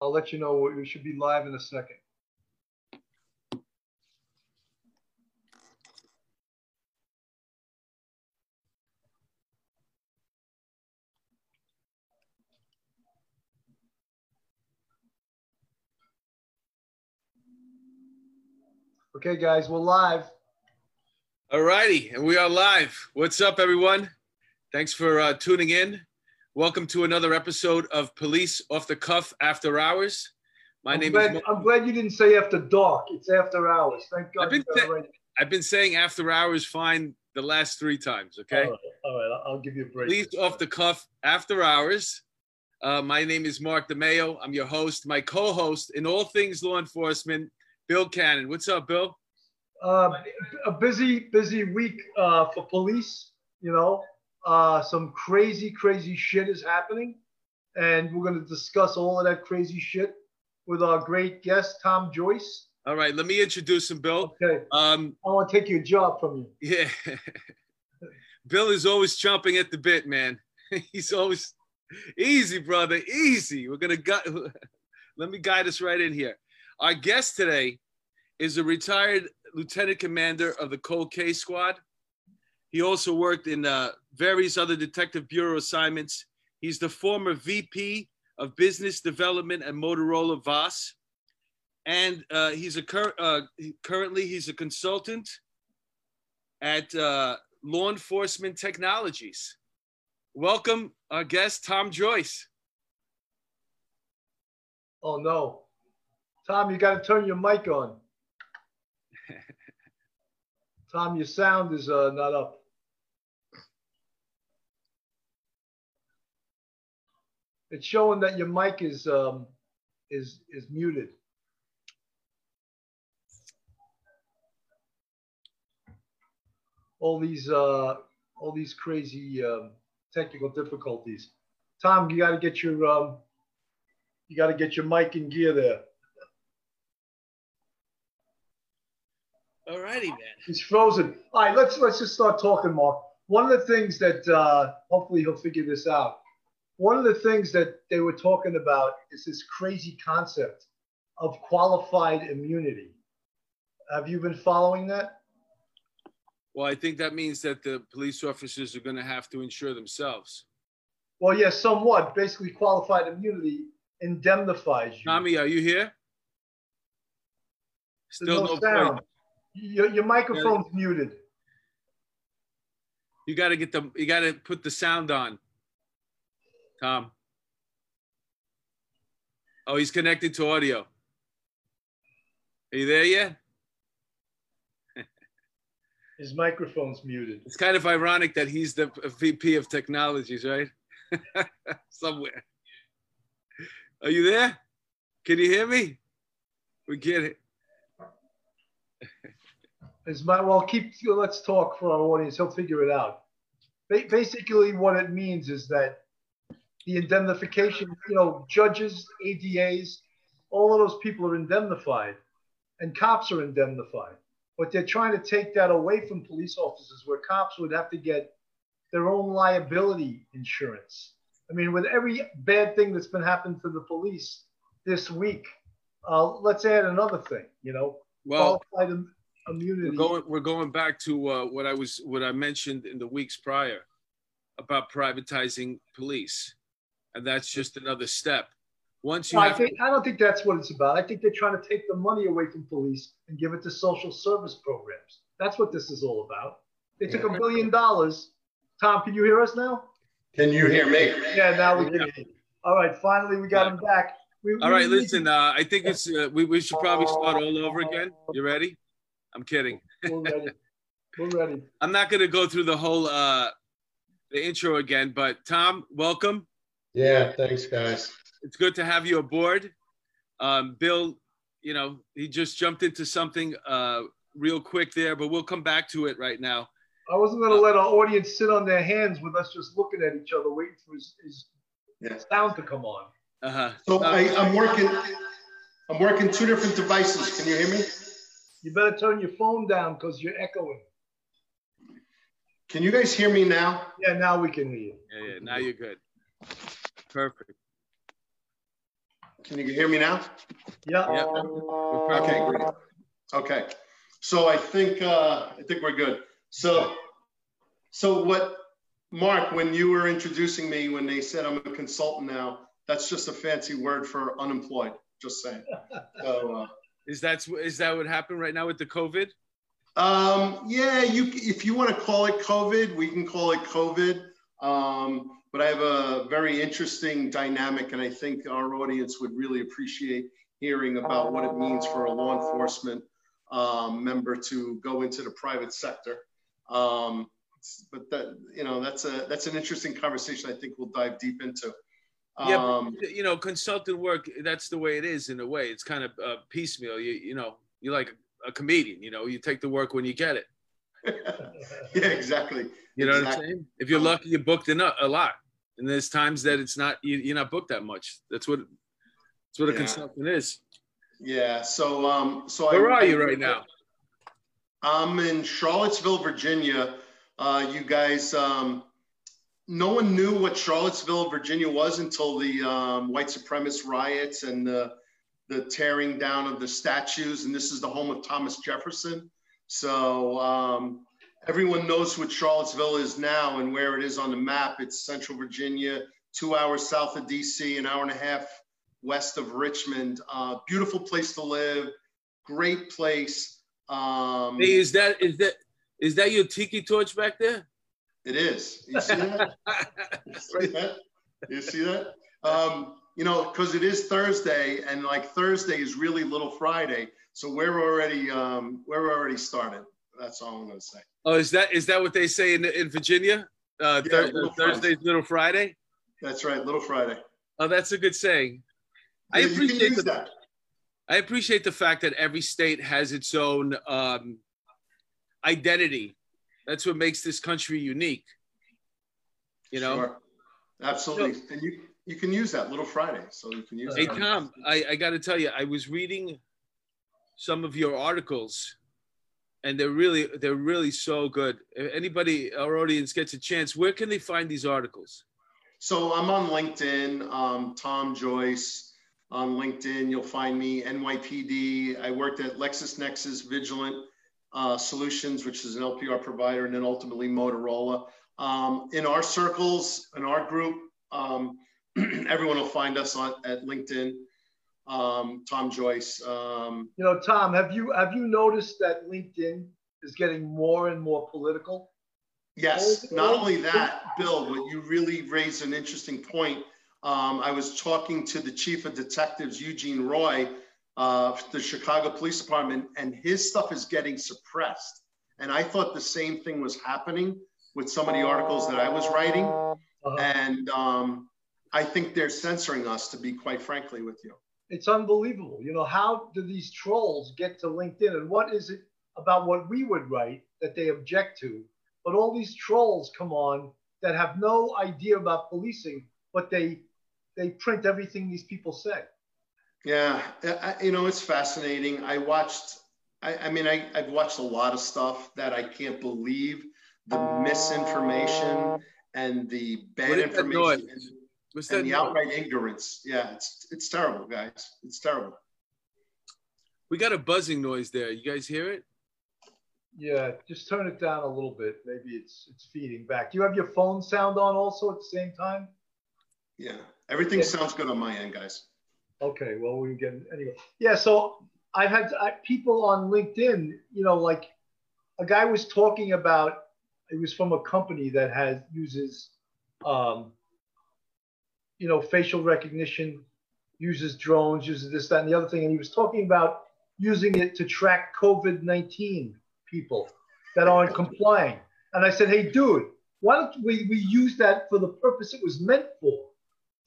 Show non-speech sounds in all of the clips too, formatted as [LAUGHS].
I'll let you know. We should be live in a second. Okay, guys, we're live. All righty, and we are live. What's up, everyone? Thanks for uh, tuning in. Welcome to another episode of Police Off the Cuff After Hours. My I'm name glad, is. I'm glad you didn't say after dark. It's after hours. Thank God. I've been you got it sa- right. I've been saying After Hours fine the last three times. Okay. All right, all right, I'll- I'll give you a break. Police Off the Cuff After Hours. Uh, my name is Mark DeMeo. I'm your host. My co-host in all things law enforcement, Bill Cannon. What's up, Bill? Uh, a busy, busy week uh, for police. You know, uh, some crazy, crazy shit is happening, and we're going to discuss all of that crazy shit with our great guest Tom Joyce. All right, let me introduce him, Bill. Okay, Um, I want to take your job from you. Yeah. [LAUGHS] Bill is always chomping at the bit, man. [LAUGHS] He's always easy, brother. Easy. We're gonna gu- [LAUGHS] let me guide us right in here. Our guest today is a retired lieutenant commander of the Cold Case Squad. He also worked in uh, various other detective bureau assignments. He's the former VP of Business Development at Motorola Voss, and uh, he's a cur- uh, currently he's a consultant at uh, Law Enforcement Technologies. Welcome, our guest, Tom Joyce. Oh no, Tom, you got to turn your mic on. [LAUGHS] Tom, your sound is uh, not up. It's showing that your mic is um, is is muted. All these uh, all these crazy um, technical difficulties. Tom, you got to get your um, you got to get your mic in gear there. All righty, man. He's frozen. All right, let's let's just start talking, Mark. One of the things that uh, hopefully he'll figure this out. One of the things that they were talking about is this crazy concept of qualified immunity. Have you been following that? Well, I think that means that the police officers are going to have to insure themselves. Well, yes, somewhat. Basically, qualified immunity indemnifies you. Tommy, are you here? There's Still no no sound. Your, your microphone's muted. You got to get the. You got to put the sound on. Tom. Oh, he's connected to audio. Are you there yet? [LAUGHS] His microphone's muted. It's kind of ironic that he's the VP of technologies, right? [LAUGHS] Somewhere. Are you there? Can you hear me? We get it. [LAUGHS] Is my well, keep let's talk for our audience. He'll figure it out. Basically, what it means is that the indemnification, you know, judges, ADAs, all of those people are indemnified, and cops are indemnified. But they're trying to take that away from police officers, where cops would have to get their own liability insurance. I mean, with every bad thing that's been happening to the police this week, uh, let's add another thing. You know, Well, qualified im- immunity. we're going we're going back to uh, what I was what I mentioned in the weeks prior about privatizing police, and that's just another step. Once you No, I, think, I don't think that's what it's about. I think they're trying to take the money away from police and give it to social service programs. That's what this is all about. They took a billion dollars. Tom, can you hear us now? Can you hear me? Yeah, now we can hear you. All right, finally we got him back. We, all we right, need listen. Uh, I think it's uh, we we should probably start all over again. You ready? I'm kidding. We're ready. We're ready. [LAUGHS] I'm not going to go through the whole uh, the intro again, but Tom, welcome. Yeah, thanks, guys. It's good to have you aboard. Um, Bill, you know, he just jumped into something uh, real quick there, but we'll come back to it right now. I wasn't going to let our audience sit on their hands with us just looking at each other, waiting for his, his Yeah. sound to come on. Uh-huh. So I, I'm working, I'm working two different devices. Can you hear me? You better turn your phone down because you're echoing. Can you guys hear me now? Yeah, now we can hear you. Yeah, yeah. Now you're good. Perfect. Can you hear me now? Yeah. Yeah. Okay, great. Okay, so I think uh, I think we're good. So, so what, Mark? When you were introducing me, when they said I'm a consultant now, that's just a fancy word for unemployed. Just saying. [LAUGHS] So, uh, Is that is that what happened right now with the COVID? um, yeah, you if you want to call it COVID, we can call it COVID. Um, but I have a very interesting dynamic, and I think our audience would really appreciate hearing about what it means for a law enforcement um, member to go into the private sector. Um, but that you know that's a that's an interesting conversation. I think we'll dive deep into. Yeah, Um, but, you know, consultant work. That's the way it is in a way. It's kind of uh, piecemeal. You you know, you're like a comedian. You know, you take the work when you get it. [LAUGHS] yeah, exactly. You know what I'm saying? If you're lucky, you're booked enough a lot, and there's times that it's not. You, you're not booked that much. That's what. That's what a Yeah. consultant is. Yeah. So um, so Where I, are you right now? I'm in Charlottesville, Virginia. Uh, you guys, um, no one knew what Charlottesville, Virginia was until the um, white supremacist riots and the, the tearing down of the statues. And this is the home of Thomas Jefferson. So um, everyone knows what Charlottesville is now and where it is on the map. It's Central Virginia, two hours south of DC, an hour and a half west of Richmond. Uh, beautiful place to live, great place. Um, Hey, is that is that is that your tiki torch back there? It is. You see that? You see that? You see that? Um, you know, because it is Thursday, and like Thursday is really Little Friday, so we're already um, we're already started. That's all I'm gonna say. oh, is that is that what they say in in Virginia? Uh, Yeah, Little Friday. Thursday's Little Friday. That's right, Little Friday. Oh, that's a good saying. I Yeah, you can appreciate use the that. I appreciate the fact that every state has its own um, identity. That's what makes this country unique. You know. Sure. Absolutely, and you you can use that Little Friday, so you can use Hey that. Tom, I, I got to tell you, I was reading some of your articles, and they're really they're really so good. If anybody, our audience gets a chance, where can they find these articles? So I'm on LinkedIn, um, Tom Joyce. On LinkedIn, you'll find me, NYPD. I worked at LexisNexis Vigilant uh, Solutions, which is an LPR provider, and then ultimately Motorola. Um, in our circles, in our group, um, [CLEARS THROAT] everyone will find us on at LinkedIn. Um, Tom Joyce. Um, You know, Tom, have you have you noticed that LinkedIn is getting more and more political? Yes, not only that, Bill, but you really raised an interesting point. Um, I was talking to the chief of detectives, Eugene Roy, uh, the Chicago Police Department, and his stuff is getting suppressed. And I thought the same thing was happening with some of the articles that I was writing. Uh, And um, I think they're censoring us, to be quite frankly with you. It's unbelievable. You know, how do these trolls get to LinkedIn? And what is it about what we would write that they object to? But all these trolls come on that have no idea about policing, but they they print everything these people say. Yeah, I, I- you know, it's fascinating. I watched, I, I mean, I, I've watched a lot of stuff that I can't believe the misinformation and the What bad is that information noise? and, that? and the noise? outright ignorance. Yeah, it's it's terrible, guys. It's terrible. We got a buzzing noise there. You guys hear it? Yeah, just turn it down a little bit. Maybe it's it's feeding back. Do you have your phone sound on also at the same time? Yeah, everything Yeah. sounds good on my end, guys. Okay, well we get anyway. Yeah, so I've had I, people on LinkedIn, you know, like a guy was talking about. It was from a company that has uses, um, you know, facial recognition, uses drones, uses this, that, and the other thing, and he was talking about using it to track COVID nineteen people that aren't complying. And I said, hey, dude, why don't we, we use that for the purpose it was meant for,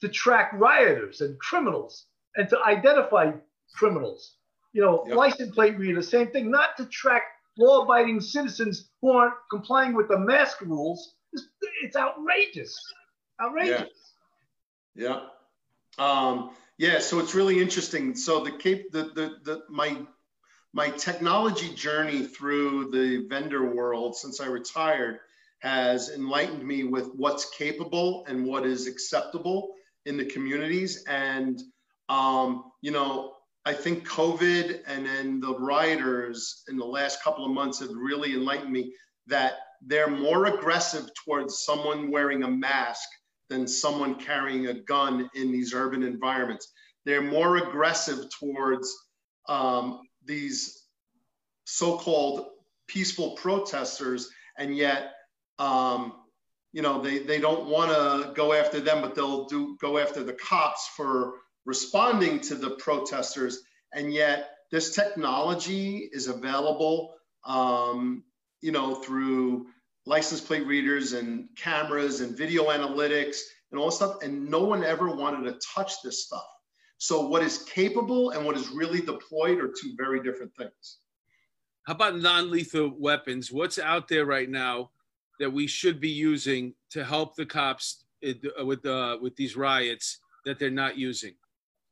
to track rioters and criminals and to identify criminals. You know, Yep. license plate reader, same thing, not to track law abiding citizens who aren't complying with the mask rules. It's, it's outrageous. Outrageous. Yeah. Um, yeah, so it's really interesting. So the cape the, the the my my technology journey through the vendor world since I retired has enlightened me with what's capable and what is acceptable in the communities. And Um, you know, I think COVID and then the rioters in the last couple of months have really enlightened me that they're more aggressive towards someone wearing a mask than someone carrying a gun in these urban environments. They're more aggressive towards um, these so-called peaceful protesters, and yet, um, you know, they, they don't want to go after them, but they'll do go after the cops for responding to the protesters. And yet, this technology is available, um, you know, through license plate readers and cameras and video analytics and all this stuff. And no one ever wanted to touch this stuff. So, what is capable and what is really deployed are two very different things. How about non-lethal weapons? What's out there right now that we should be using to help the cops with uh, with these riots that they're not using?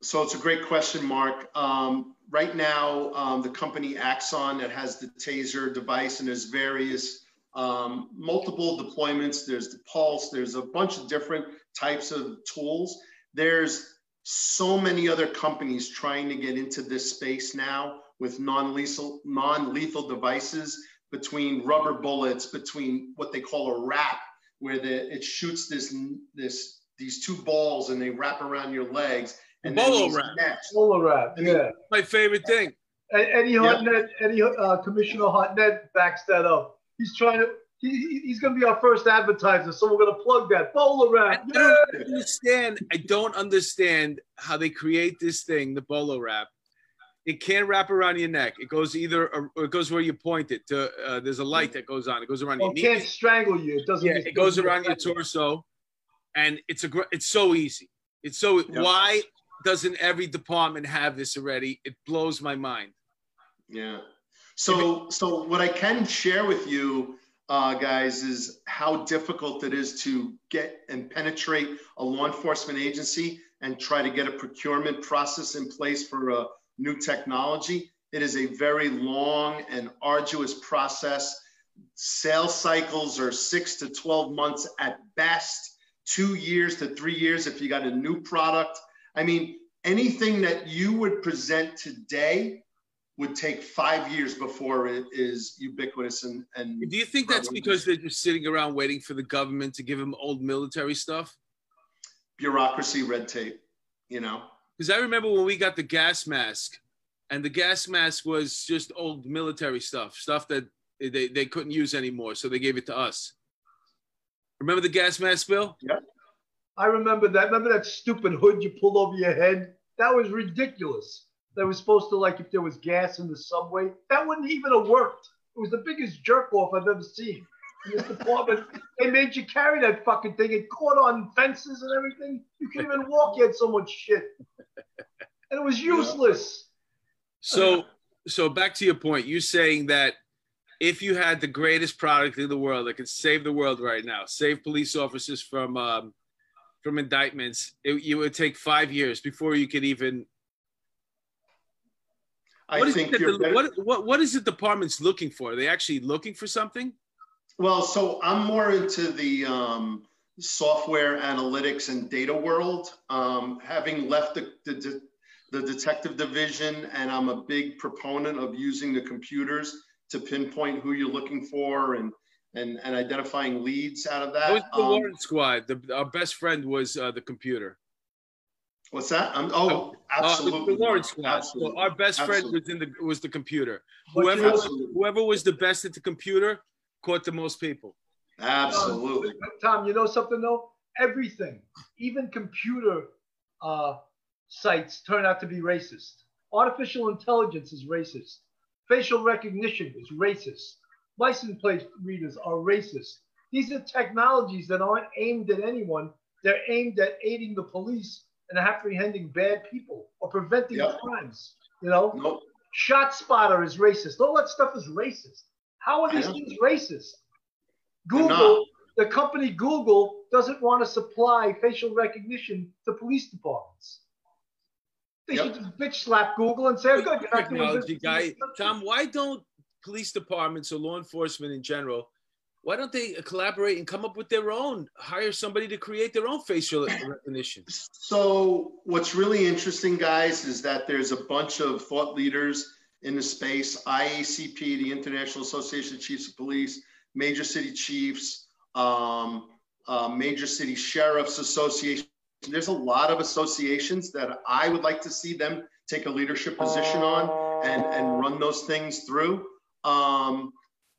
So it's a great question, Mark. Um, right now, um, the company Axon that has the Taser device and there's various um, multiple deployments. There's the Pulse. There's a bunch of different types of tools. There's so many other companies trying to get into this space now with non-lethal non-lethal devices between rubber bullets, between what they call a wrap, where the, it shoots this this these two balls and they wrap around your legs and Bolo wrap. Nets. Bolo wrap, yeah. My favorite thing. Eddie Hartnett, Eddie uh, Commissioner Hartnett backs that up. He's trying to. He, he's going to be our first advertiser, so we're going to plug that bolo wrap. I don't understand. I don't understand how they create this thing, the bolo wrap. It can't wrap around your neck. It goes either, or it goes where you point it. To uh, there's a light that goes on. It goes around well, your it can't strangle you. It doesn't. Yeah, it goes around your torso, and it's a. It's so easy. It's so. Yep. Why doesn't every department have this already? It blows my mind. Yeah. So, so what I can share with you, uh, guys, is how difficult it is to get and penetrate a law enforcement agency and try to get a procurement process in place for a new technology. It is a very long and arduous process. Sales cycles are six to 12 months at best, two years to three years if you got a new product. I mean, anything that you would present today would take five years before it is ubiquitous and, and do you think that's because they're just sitting around waiting for the government to give them old military stuff bureaucracy red tape you know because i remember when we got the gas mask and the gas mask was just old military stuff stuff that they, they couldn't use anymore so they gave it to us remember the gas mask bill yeah I remember that. Remember that stupid hood you pulled over your head? That was ridiculous. That was supposed to like if there was gas in the subway. That wouldn't even have worked. It was the biggest jerk off I've ever seen. In this department, they made you carry that fucking thing. It caught on fences and everything. You couldn't even walk. You had so much shit, and it was useless. So, so back to your point. You saying that if you had the greatest product in the world that could save the world right now, save police officers from um, from indictments, it, it would take five years before you could even. I what think the, what, what what is the department's looking for? Are they actually looking for something? Well, so I'm more into the um, software analytics and data world. Um, having left the, the, the detective division, and I'm a big proponent of using the computers to pinpoint who you're looking for and and, and identifying leads out of that. It was the um, Warrant Squad. The, our best friend was uh, the computer. What's that? Um, oh, absolutely. Uh, the, the Warrant Squad. Absolutely. So our best absolutely. friend was in the was the computer. Whoever whoever was the best at the computer caught the most people. Absolutely. Tom, you know something though? Everything, even computer uh, sites, turn out to be racist. Artificial intelligence is racist. Facial recognition is racist license plate readers are racist. These are technologies that aren't aimed at anyone. They're aimed at aiding the police and apprehending bad people or preventing yep. crimes. You know, nope. Shot Spotter is racist. All that stuff is racist. How are these things racist? Google, the company Google, doesn't want to supply facial recognition to police departments. They yep. should just bitch slap Google and say, oh, "Good, technology guy." Tom, why don't police departments or law enforcement in general, why don't they collaborate and come up with their own? Hire somebody to create their own facial [LAUGHS] recognition. So, what's really interesting, guys, is that there's a bunch of thought leaders in the space IACP, the International Association of Chiefs of Police, Major City Chiefs, um, uh, Major City Sheriffs Association. There's a lot of associations that I would like to see them take a leadership position on and, and run those things through. Um,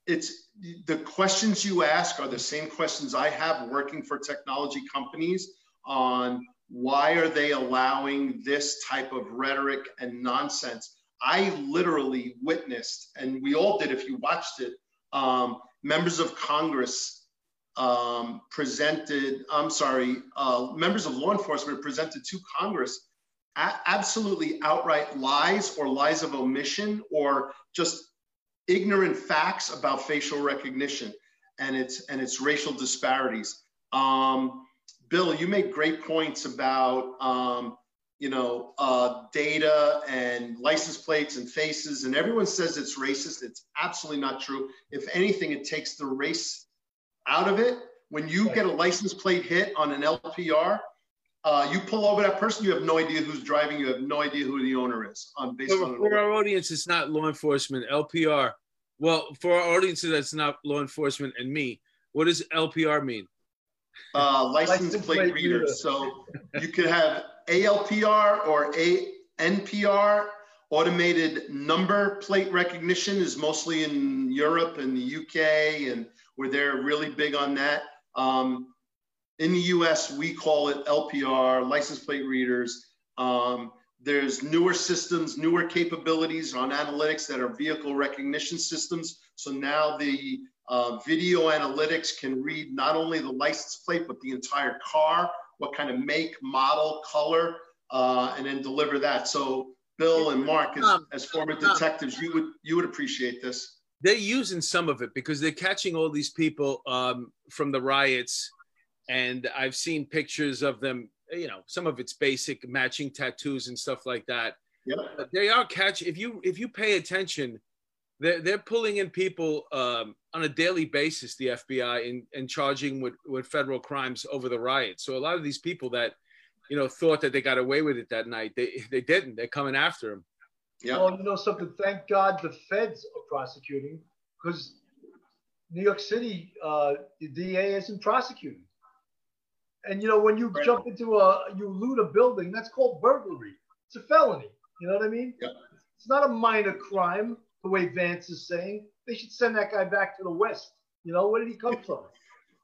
it's the questions you ask are the same questions I have working for technology companies on why are they allowing this type of rhetoric and nonsense. I literally witnessed, and we all did if you watched it, um, members of Congress um, presented, I'm sorry, uh, members of law enforcement presented to Congress absolutely outright lies or lies of omission or just ignorant facts about facial recognition and its and its racial disparities. Um, Bill, you make great points about um, you know uh, data and license plates and faces, and everyone says it's racist. It's absolutely not true. If anything, it takes the race out of it. When you get a license plate hit on an LPR, uh, you pull over that person, you have no idea who's driving, you have no idea who the owner is. On based for, for our audience, it's not law enforcement. LPR. Well, for our audience, that's not law enforcement and me. What does LPR mean? Uh, license, license plate, plate reader. reader. So you could have ALPR or ANPR. Automated number plate recognition is mostly in Europe and the UK, and where they're really big on that. Um, in the US, we call it LPR, license plate readers. Um, there's newer systems, newer capabilities on analytics that are vehicle recognition systems. So now the uh, video analytics can read not only the license plate, but the entire car, what kind of make, model, color, uh, and then deliver that. So Bill and Mark, as, um, as former detectives, you would you would appreciate this. They're using some of it because they're catching all these people um, from the riots and I've seen pictures of them. You know, some of it's basic matching tattoos and stuff like that. Yeah, but they are catch. If you if you pay attention, they're they're pulling in people um, on a daily basis. The FBI and and charging with with federal crimes over the riots. So a lot of these people that you know thought that they got away with it that night, they they didn't. They're coming after them. Yeah. Well, you know something. Thank God the feds are prosecuting because New York City, uh, the DA isn't prosecuting. And you know, when you right. jump into a, you loot a building, that's called burglary. It's a felony. You know what I mean? Yeah. It's not a minor crime, the way Vance is saying. They should send that guy back to the West. You know, where did he come [LAUGHS] from?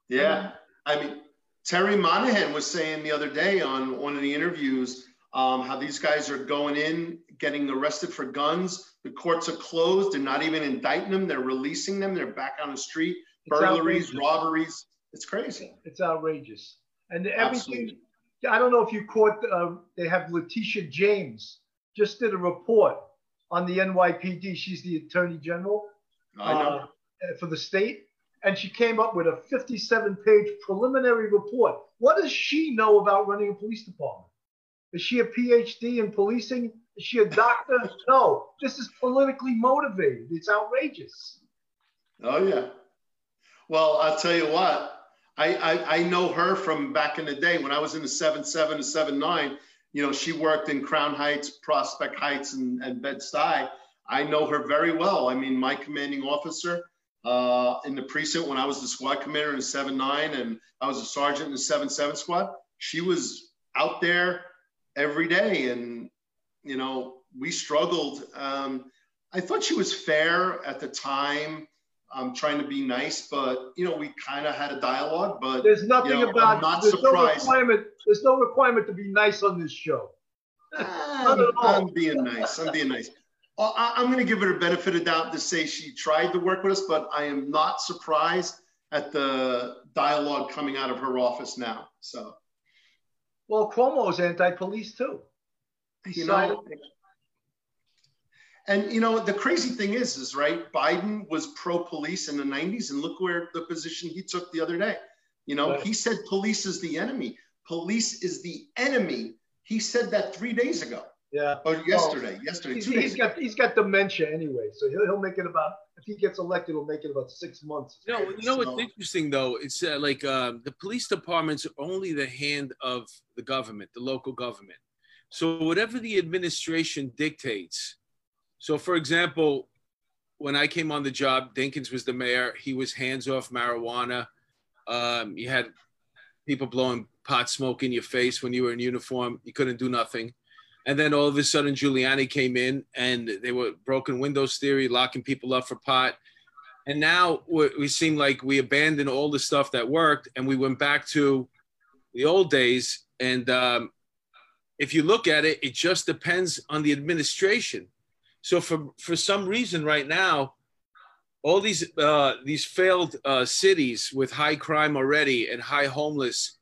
yeah. I mean, Terry Monahan was saying the other day on one of the interviews um, how these guys are going in, getting arrested for guns. The courts are closed. They're not even indicting them. They're releasing them. They're back on the street. It's Burglaries, outrageous. robberies. It's crazy. It's outrageous. And everything, Absolutely. I don't know if you caught, uh, they have Letitia James just did a report on the NYPD. She's the attorney general uh, for the state. And she came up with a 57 page preliminary report. What does she know about running a police department? Is she a PhD in policing? Is she a doctor? [LAUGHS] no, this is politically motivated. It's outrageous. Oh, yeah. Well, I'll tell you what, I, I, I know her from back in the day when I was in the seven seven to seven nine. You know, she worked in Crown Heights, Prospect Heights, and, and Bed Stuy. I know her very well. I mean, my commanding officer uh, in the precinct when I was the squad commander in seven nine, and I was a sergeant in the seven seven squad. She was out there every day, and you know, we struggled. Um, I thought she was fair at the time. I'm trying to be nice, but you know, we kind of had a dialogue. But there's nothing you know, about. I'm not there's surprised. No requirement. There's no requirement to be nice on this show. [LAUGHS] I'm, I'm, being nice. I'm being nice. Uh, I, am going to give her a benefit of doubt to say she tried to work with us, but I am not surprised at the dialogue coming out of her office now. So, well, Cuomo's anti-police too. You know, and you know, the crazy thing is, is right, Biden was pro-police in the 90s, and look where the position he took the other day. You know, right. he said police is the enemy. Police is the enemy. He said that three days ago. Yeah. Or yesterday. Well, yesterday. He's, he's got he's got dementia anyway, so he'll, he'll make it about if he gets elected, he'll make it about six months. No, you know what's interesting though? It's uh, like um, the police departments are only the hand of the government, the local government. So whatever the administration dictates. So, for example, when I came on the job, Dinkins was the mayor. He was hands off marijuana. Um, you had people blowing pot smoke in your face when you were in uniform. You couldn't do nothing. And then all of a sudden, Giuliani came in and they were broken windows theory, locking people up for pot. And now we seem like we abandoned all the stuff that worked and we went back to the old days. And um, if you look at it, it just depends on the administration. So for for some reason, right now, all these uh, these failed uh, cities with high crime already and high homeless,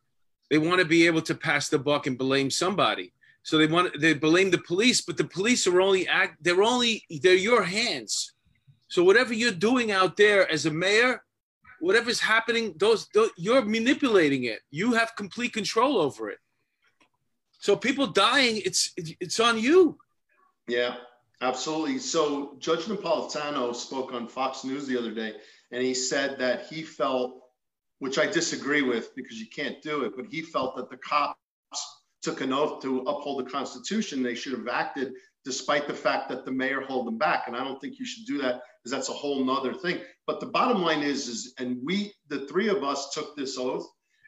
they want to be able to pass the buck and blame somebody. So they want they blame the police, but the police are only act. They're only they're your hands. So whatever you're doing out there as a mayor, whatever's happening, those, those you're manipulating it. You have complete control over it. So people dying, it's it's on you. Yeah, absolutely. So Judge Napolitano spoke on Fox News the other day, and he said that he felt, which I disagree with because you can't do it, but he felt that the cops took an oath to uphold the Constitution, they should have acted despite the fact that the mayor held them back. And I don't think you should do that because that's a whole nother thing. But the bottom line is, is and we, the three of us took this oath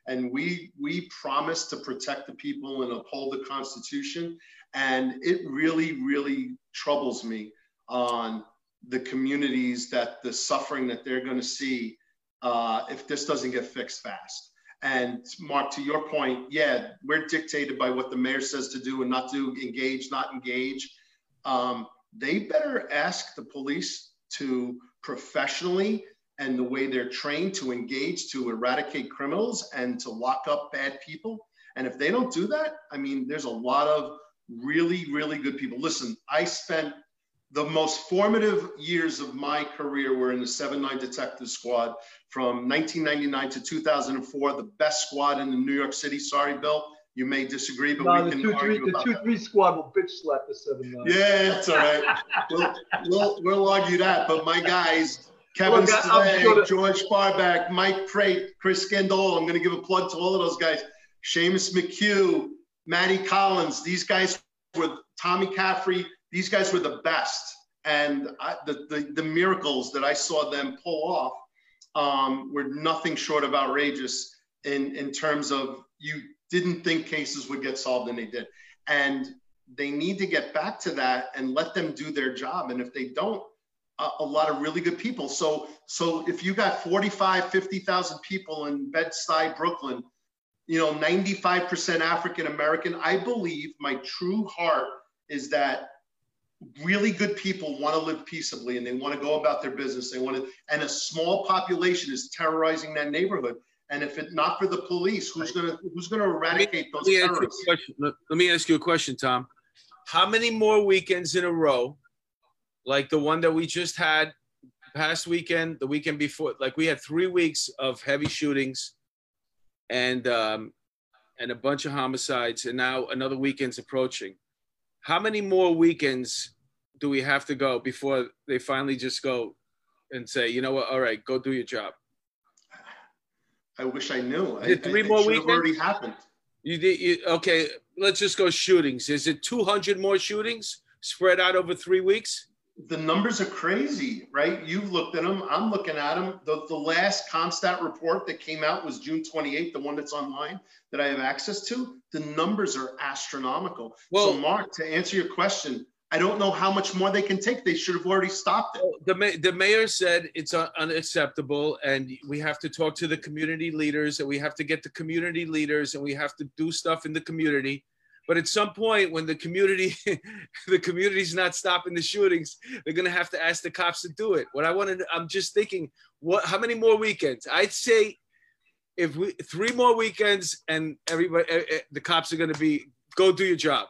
and we we promised to protect the people and uphold the Constitution. And it really, really troubles me on the communities that the suffering that they're going to see uh, if this doesn't get fixed fast. And Mark, to your point, yeah, we're dictated by what the mayor says to do and not to engage, not engage. Um, they better ask the police to professionally and the way they're trained to engage to eradicate criminals and to lock up bad people. And if they don't do that, I mean, there's a lot of really, really good people. Listen, I spent the most formative years of my career were in the 7-9 detective squad from 1999 to 2004 the best squad in new york city sorry bill you may disagree but no, we can two, argue three, about the 2-3 squad will bitch slap the 7-9 yeah that's all right we'll, we'll, we'll argue that but my guys Kevin Slay, sure George Farback, Mike Prate, Chris Scandol. I'm going to give a plug to all of those guys. Seamus McHugh, Matty Collins. These guys were Tommy Caffrey, these guys were the best. And I, the, the, the, miracles that I saw them pull off um, were nothing short of outrageous in, in terms of you didn't think cases would get solved and they did. And they need to get back to that and let them do their job. And if they don't, a, a lot of really good people. So, so if you got 45, 50,000 people in Bed-Stuy, Brooklyn, you know, 95% African American, I believe my true heart is that really good people want to live peaceably and they want to go about their business. They want to, and a small population is terrorizing that neighborhood. And if it not for the police, who's gonna who's gonna eradicate let me, those let terrorists? Let, let me ask you a question, Tom. How many more weekends in a row, like the one that we just had past weekend, the weekend before, like we had three weeks of heavy shootings and um, and a bunch of homicides, and now another weekend's approaching how many more weekends do we have to go before they finally just go and say, you know what, all right, go do your job? I wish I knew. It three I, more weekends? Already happened. You did. You, okay, let's just go shootings. Is it 200 more shootings spread out over three weeks? The numbers are crazy, right? You've looked at them. I'm looking at them. The, the last CompStat report that came out was June 28th, the one that's online that I have access to. The numbers are astronomical. Well, so, Mark, to answer your question, I don't know how much more they can take. They should have already stopped it. Oh, the, the mayor said it's unacceptable, and we have to talk to the community leaders, and we have to get the community leaders, and we have to do stuff in the community but at some point, when the community, [LAUGHS] the community's not stopping the shootings, they're gonna have to ask the cops to do it. What I wanted, I'm just thinking, what? How many more weekends? I'd say, if we three more weekends, and everybody, eh, eh, the cops are gonna be go do your job.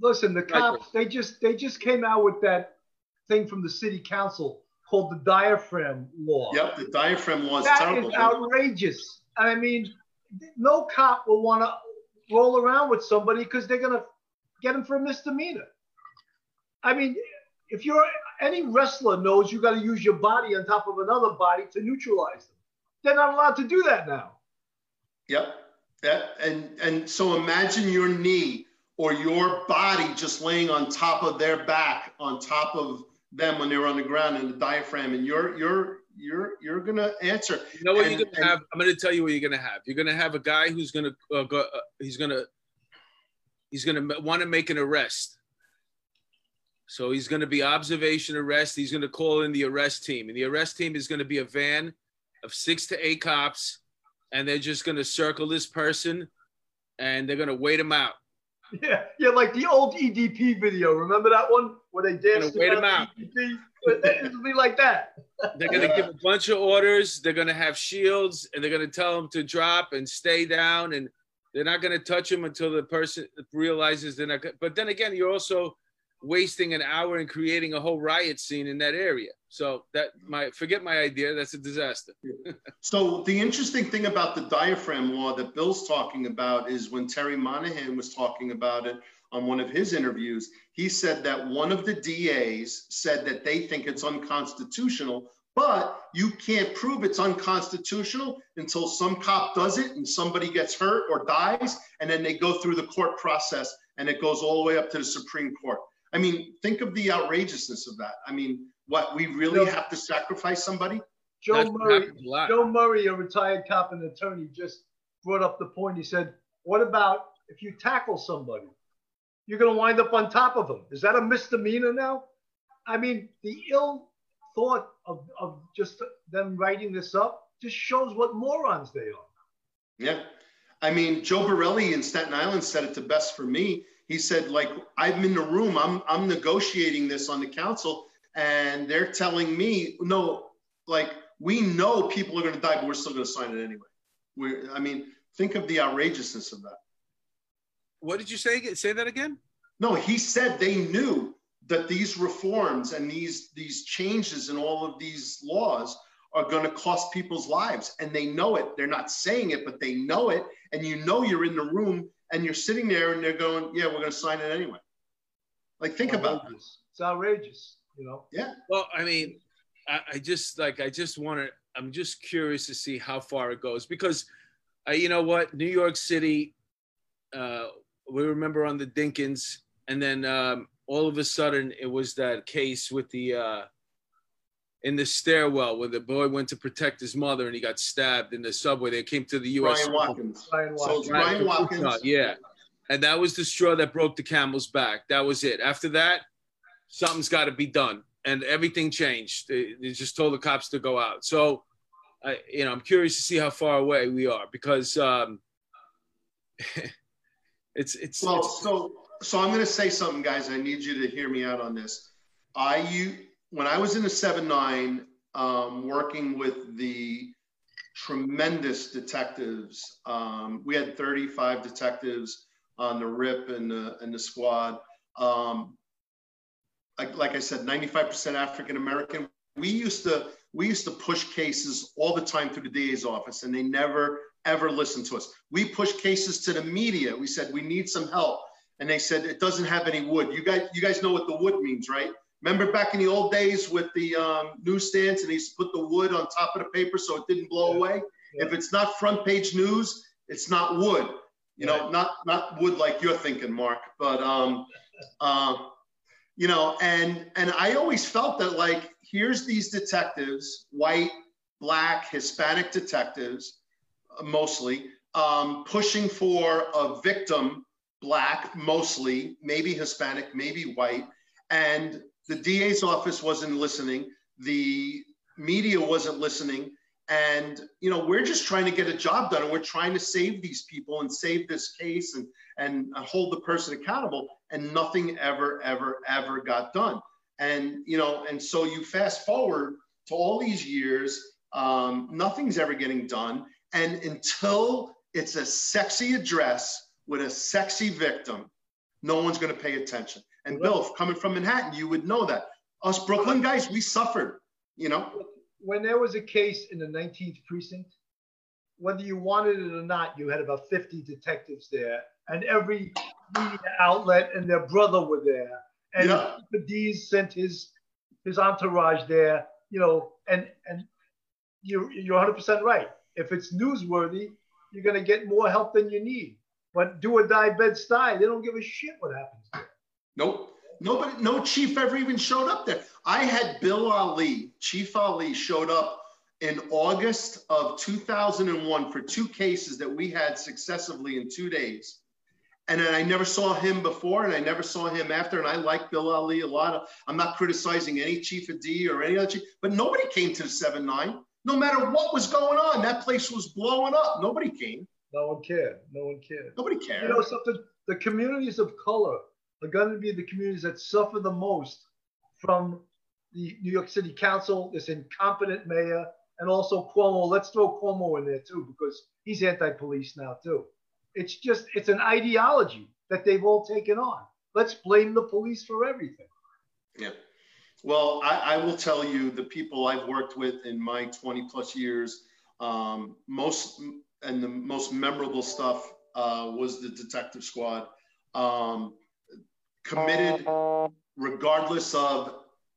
Listen, the cops, they just they just came out with that thing from the city council called the diaphragm law. Yep, the diaphragm law is that terrible. is outrageous. I mean, no cop will want to roll around with somebody because they're going to get them for a misdemeanor. I mean, if you're any wrestler knows you got to use your body on top of another body to neutralize them. They're not allowed to do that now. Yep. Yeah. And and so imagine your knee or your body just laying on top of their back, on top of them when they're on the ground in the diaphragm, and you're you're you're you're gonna answer. You know what and, you're gonna and, have? I'm gonna tell you what you're gonna have. You're gonna have a guy who's gonna uh, go. Uh, he's gonna he's gonna want to make an arrest. So he's going to be observation arrest. He's going to call in the arrest team, and the arrest team is going to be a van of six to eight cops, and they're just going to circle this person, and they're going to wait him out. Yeah, yeah, like the old EDP video. Remember that one where they danced? Wait him out. EDP? It'll be like that. They're going to give a bunch of orders. They're going to have shields, and they're going to tell them to drop and stay down, and they're not going to touch them until the person realizes they're not. But then again, you're also wasting an hour and creating a whole riot scene in that area. So that my forget my idea. That's a disaster. [LAUGHS] so the interesting thing about the diaphragm law that Bill's talking about is when Terry Monahan was talking about it on one of his interviews, he said that one of the DAs said that they think it's unconstitutional, but you can't prove it's unconstitutional until some cop does it and somebody gets hurt or dies, and then they go through the court process and it goes all the way up to the Supreme Court. I mean, think of the outrageousness of that. I mean, what we really Joe, have to sacrifice somebody? Joe Murray, Joe Murray, a retired cop and attorney, just brought up the point. He said, "What about if you tackle somebody? You're going to wind up on top of them. Is that a misdemeanor now?" I mean, the ill thought of, of just them writing this up just shows what morons they are. Yeah. I mean, Joe Borelli in Staten Island said it the best for me he said like i'm in the room i'm i'm negotiating this on the council and they're telling me no like we know people are going to die but we're still going to sign it anyway We're, i mean think of the outrageousness of that what did you say say that again no he said they knew that these reforms and these these changes in all of these laws are going to cost people's lives and they know it they're not saying it but they know it and you know you're in the room and you're sitting there and they're going, yeah, we're going to sign it anyway. Like, think it's about this. It's outrageous, you know? Yeah. Well, I mean, I, I just like, I just want to, I'm just curious to see how far it goes because, uh, you know what, New York City, uh, we remember on the Dinkins, and then um, all of a sudden it was that case with the, uh, in the stairwell where the boy went to protect his mother and he got stabbed in the subway. They came to the U.S. Brian Watkins. Brian Watkins. So Brian Watkins. Yeah. And that was the straw that broke the camel's back. That was it. After that, something's got to be done. And everything changed. They, they, just told the cops to go out. So, I, you know, I'm curious to see how far away we are because um, [LAUGHS] it's it's well. It's, so so I'm going to say something, guys. I need you to hear me out on this. I you when I was in the seven nine, um, working with the tremendous detectives, um, we had 35 detectives on the RIP and the and the squad. Um, like, like I said, 95% African American. We used to we used to push cases all the time through the DA's office, and they never ever listened to us. We pushed cases to the media. We said we need some help, and they said it doesn't have any wood. You guys, you guys know what the wood means, right? Remember back in the old days with the um, newsstands, and they used to put the wood on top of the paper so it didn't blow away. Yeah. If it's not front page news, it's not wood. You know, not not wood like you're thinking, Mark. But um, [LAUGHS] uh, you know, and and I always felt that like here's these detectives, white, black, Hispanic detectives, mostly um, pushing for a victim, black mostly, maybe Hispanic, maybe white, and the DA's office wasn't listening. The media wasn't listening. And, you know, we're just trying to get a job done and we're trying to save these people and save this case and, and hold the person accountable. And nothing ever, ever, ever got done. And, you know, and so you fast forward to all these years, um, nothing's ever getting done. And until it's a sexy address with a sexy victim, no one's going to pay attention. And Bill, coming from Manhattan, you would know that. Us Brooklyn guys, we suffered, you know. When there was a case in the 19th precinct, whether you wanted it or not, you had about 50 detectives there, and every media outlet and their brother were there. and Yeah. the D's sent his his entourage there, you know, and and you're you're 100 percent right. If it's newsworthy, you're gonna get more help than you need. But do or die Bed Stuy, they don't give a shit what happens. there. Nope. Nobody, no chief ever even showed up there. I had Bill Allee, Chief Allee, showed up in August of 2001 for two cases that we had successively in two days. And then I never saw him before and I never saw him after. And I like Bill Allee a lot. I'm not criticizing any chief of D or any other chief, but nobody came to the 7 9. No matter what was going on, that place was blowing up. Nobody came. No one cared. No one cared. Nobody cared. You know something? The communities of color are going to be the communities that suffer the most from the New York City Council, this incompetent mayor, and also Cuomo. Let's throw Cuomo in there too because he's anti-police now too. It's just it's an ideology that they've all taken on. Let's blame the police for everything. Yeah. Well, I, I will tell you the people I've worked with in my 20 plus years, um, most and the most memorable stuff uh, was the detective squad. Um, committed, regardless of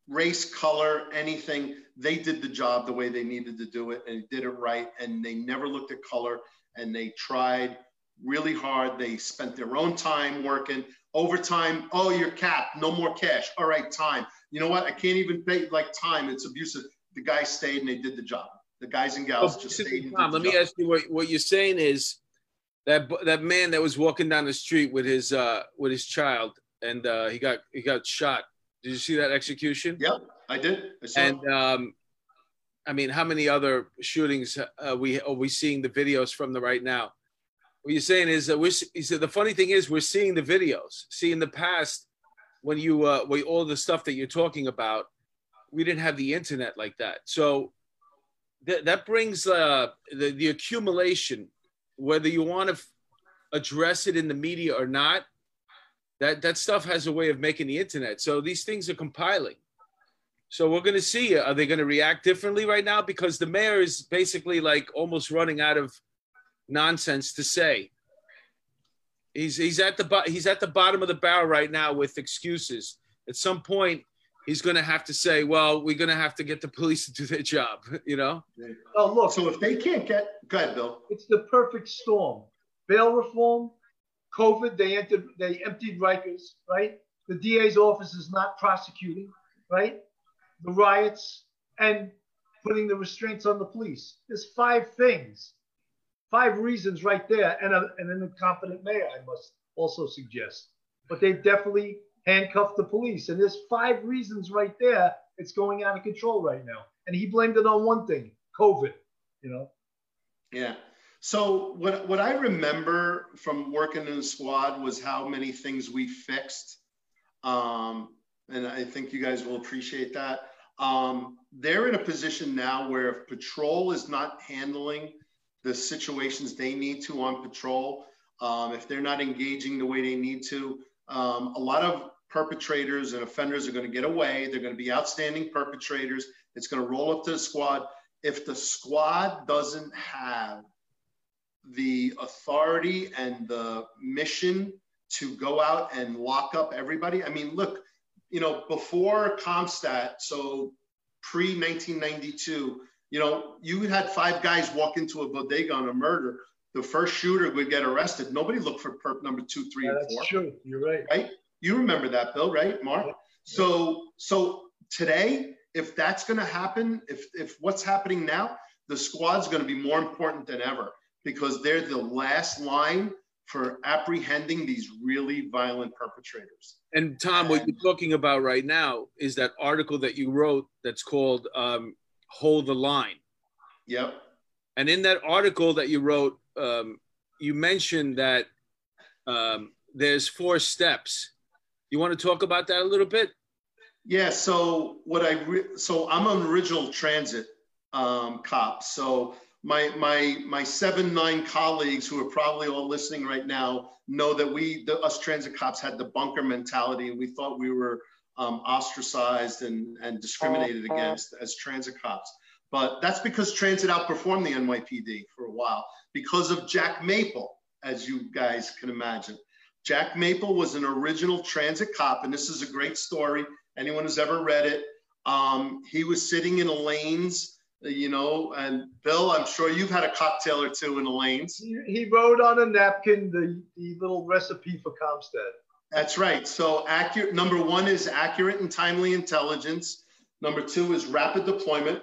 race, color, anything. They did the job the way they needed to do it and did it right. And they never looked at color and they tried really hard. They spent their own time working overtime. Oh, you're capped. No more cash. All right, time. You know what? I can't even pay like time. It's abusive. The guys stayed and they did the job. The guys and gals Well, just stayed. Tom, let me job. ask you what, what you're saying is that that man that was walking down the street with his uh with his child and uh he got he got shot. Did you see that execution? Yep, I did. I saw And um I mean, how many other shootings uh, we are we seeing the videos from the right now? What you're saying is that we're he said the funny thing is we're seeing the videos. See in the past when you uh when all the stuff that you're talking about, we didn't have the internet like that. So that that brings uh the, the accumulation, whether you want to f- address it in the media or not, that that stuff has a way of making the internet. So these things are compiling. So we're going to see. Are they going to react differently right now? Because the mayor is basically like almost running out of nonsense to say. He's he's at the bo- he's at the bottom of the barrel right now with excuses. At some point, he's going to have to say, "Well, we're going to have to get the police to do their job." [LAUGHS] You know? Oh, look, So if they can't get, go ahead, Bill. it's the perfect storm. Bail reform, COVID, they entered, they emptied Rikers, right? The DA's office is not prosecuting, right? The riots and putting the restraints on the police. There's five things, five reasons right there, and, a, and an incompetent mayor, I must also suggest. But they've definitely handcuffed the police, and there's five reasons right there. It's going out of control right now, and he blamed it on one thing, COVID. You know. Yeah. So what what I remember from working in the squad was how many things we fixed, um, and I think you guys will appreciate that. Um, they're in a position now where if patrol is not handling the situations they need to on patrol, um, if they're not engaging the way they need to, um, a lot of perpetrators and offenders are going to get away. They're going to be outstanding perpetrators. It's going to roll up to the squad. If the squad doesn't have the authority and the mission to go out and lock up everybody, I mean, look, you know, before CompStat, so pre 1992, you know, you had five guys walk into a bodega on a murder. The first shooter would get arrested. Nobody looked for perp number two, three, Yeah, and that's four true. You're right. right? You remember that, Bill, right, Mark? Yeah. So, so today, if that's going to happen, if if what's happening now, the squad's going to be more important than ever because they're the last line for apprehending these really violent perpetrators. And Tom, what you're talking about right now is that article that you wrote that's called um, "Hold the Line." Yep. And in that article that you wrote, um, you mentioned that um, there's four steps. You want to talk about that a little bit? Yeah. So what I re- so I'm an original transit um, cop. So my my my seven nine colleagues who are probably all listening right now know that we the, us transit cops had the bunker mentality and we thought we were um, ostracized and and discriminated against as transit cops. But that's because transit outperformed the NYPD for a while because of Jack Maple, as you guys can imagine. Jack Maple was an original transit cop, and this is a great story. Anyone who's ever read it, um, he was sitting in Elaine's, you know, and Bill, I'm sure you've had a cocktail or two in Elaine's. He, he wrote on a napkin the, the little recipe for CompStat. That's right. So accurate. Number one is accurate and timely intelligence. Number two is rapid deployment.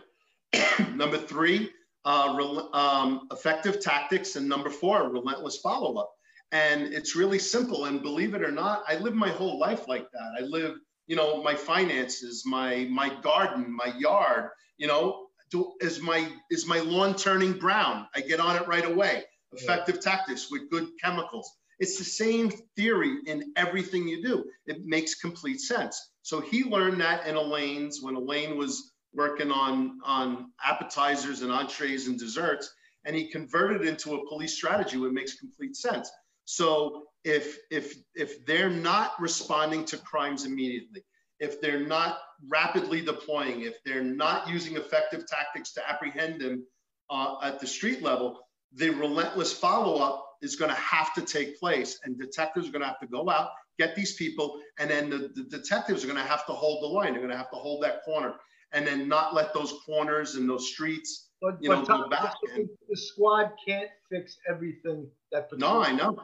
[CLEARS THROAT] number three, uh, um, effective tactics, and number four, relentless follow-up. And it's really simple. And believe it or not, I live my whole life like that. I live, you know, my finances, my my garden, my yard. You know, do, is my is my lawn turning brown? I get on it right away. Effective yeah. tactics with good chemicals. It's the same theory in everything you do. It makes complete sense. So he learned that in Elaine's when Elaine was working on, on appetizers and entrees and desserts, and he converted it into a police strategy which makes complete sense. So if if if they're not responding to crimes immediately, if they're not rapidly deploying, if they're not using effective tactics to apprehend them uh, at the street level, the relentless follow-up is going to have to take place and detectives are going to have to go out get these people and then the, the detectives are going to have to hold the line. They're going to have to hold that corner and then not let those corners and those streets but, you know Tom, go back and, the squad can't fix everything that no i know.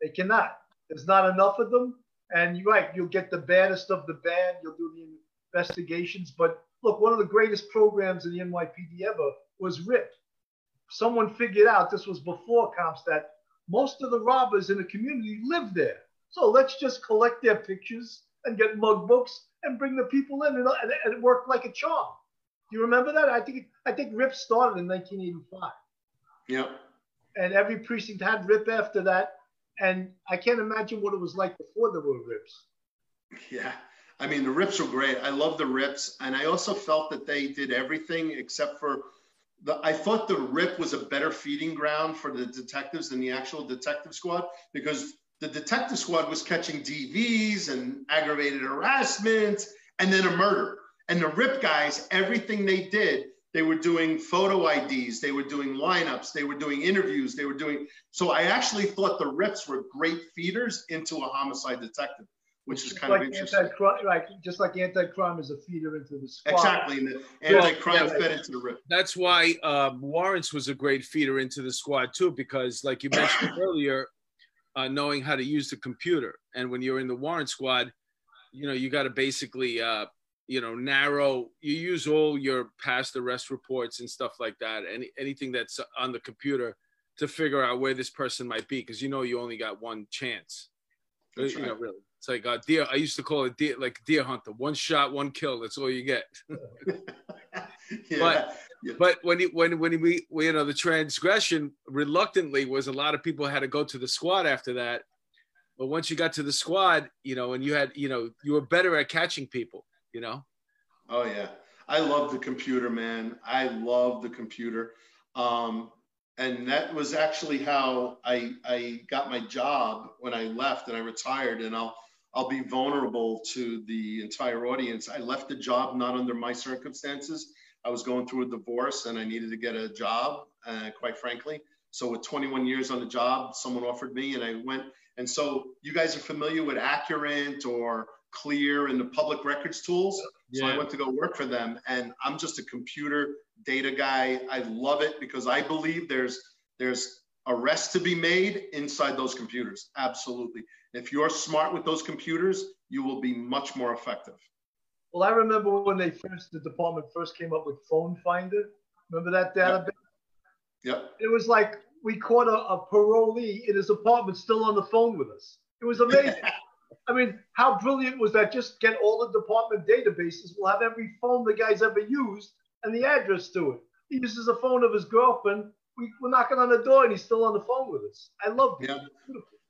they cannot. There's not enough of them and you're right you'll get the baddest of the bad you'll do the investigations but look one of the greatest programs in the nypd ever was rip someone figured out this was before CompStat most of the robbers in the community live there. So let's just collect their pictures and get mug books and bring the people in, and, and it worked like a charm. Do you remember that? I think I think RIP started in 1985. Yeah. And every precinct had RIP after that, and I can't imagine what it was like before there were RIPs. Yeah. I mean, the rips were great. I love the rips. And I also felt that they did everything except for the, I thought the RIP was a better feeding ground for the detectives than the actual detective squad because the detective squad was catching DVs and aggravated harassment and then a murder. And the RIP guys, everything they did, they were doing photo IDs, they were doing lineups, they were doing interviews, they were doing. So I actually thought the RIPs were great feeders into a homicide detective which is kind like of interesting. Right, just like anti-crime is a feeder into the squad. Exactly, and the anti-crime yeah, fed into the RIP. That's why um, warrants was a great feeder into the squad too, because like you mentioned [COUGHS] earlier, uh, knowing how to use the computer, and when you're in the warrant squad, you know you got to basically, uh, you know, narrow. You use all your past arrest reports and stuff like that, any anything that's on the computer to figure out where this person might be, because you know you only got one chance. That's you right. know, really. It's like a deer. I used to call it deer, like deer hunter. One shot, one kill. That's all you get. [LAUGHS] yeah. But yeah. but when you when when we, we you know the transgression reluctantly was a lot of people had to go to the squad after that. But once you got to the squad, you know, and you had you know you were better at catching people. You know. Oh yeah, I love the computer, man. I love the computer. Um, and that was actually how I, I got my job when I left and I retired. And I'll I'll be vulnerable to the entire audience. I left the job not under my circumstances. I was going through a divorce and I needed to get a job, uh, quite frankly. So with 21 years on the job, someone offered me and I went. And so you guys are familiar with Accurint or Clear and the public records tools. Yeah. So I went to go work for them and I'm just a computer data guy. I love it because I believe there's there's arrests to be made inside those computers. Absolutely. If you're smart with those computers, you will be much more effective. Well, I remember when they first, the department first came up with Phone Finder. Remember that database? Yep. yep. It was like we caught a, a parolee in his apartment still on the phone with us. It was amazing. [LAUGHS] I mean, how brilliant was that? Just get all the department databases. We'll have every phone the guy's ever used and the address to it. He uses a phone of his girlfriend. We, are knocking on the door and he's still on the phone with us. I love it. Yeah.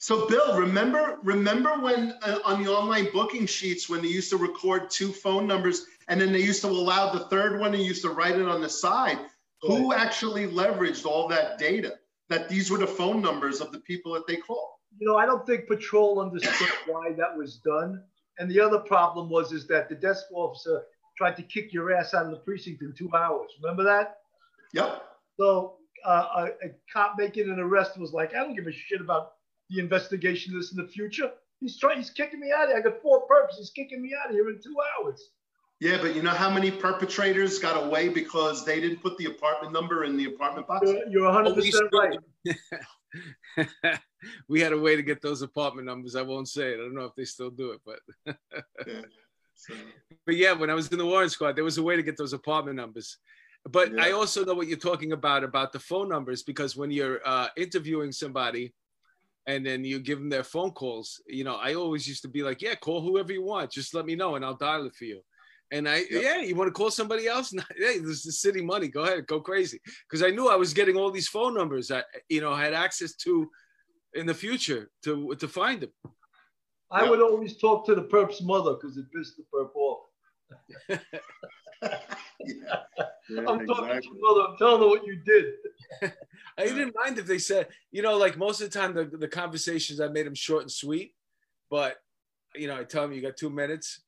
So, Bill, remember remember when uh, on the online booking sheets when they used to record two phone numbers and then they used to allow the third one and used to write it on the side? Who actually leveraged all that data? That these were the phone numbers of the people that they called. You know, I don't think patrol understood [COUGHS] why that was done. And the other problem was is that the desk officer tried to kick your ass out of the precinct in two hours. Remember that? Yep. So uh, a, a, cop making an arrest was like, I don't give a shit about the investigation of this in the future. He's trying. He's kicking me out of here. I got four perps. He's kicking me out of here in two hours. Yeah, but you know how many perpetrators got away because they didn't put the apartment number in the apartment box? You're, you're 100 percent right. [LAUGHS] we had a way to get those apartment numbers. I won't say it. I don't know if they still do it, but [LAUGHS] Yeah. So, but yeah, when I was in the Warrant Squad, there was a way to get those apartment numbers. But Yeah. I also know what you're talking about about the phone numbers because when you're uh, interviewing somebody and then you give them their phone calls, you know, I always used to be like, yeah, call whoever you want, just let me know and I'll dial it for you. And I, Yep. yeah, you want to call somebody else? [LAUGHS] hey, this is city money. Go ahead, go crazy. Because I knew I was getting all these phone numbers that you know I had access to in the future to to find them. I Yeah. would always talk to the perp's mother because it pissed the perp off. [LAUGHS] [LAUGHS] yeah. Yeah, I'm talking to your mother. I'm telling her what you did. I didn't mind if they said, you know, like most of the time the, the conversations I made them short and sweet, but you know, I tell them you got two minutes,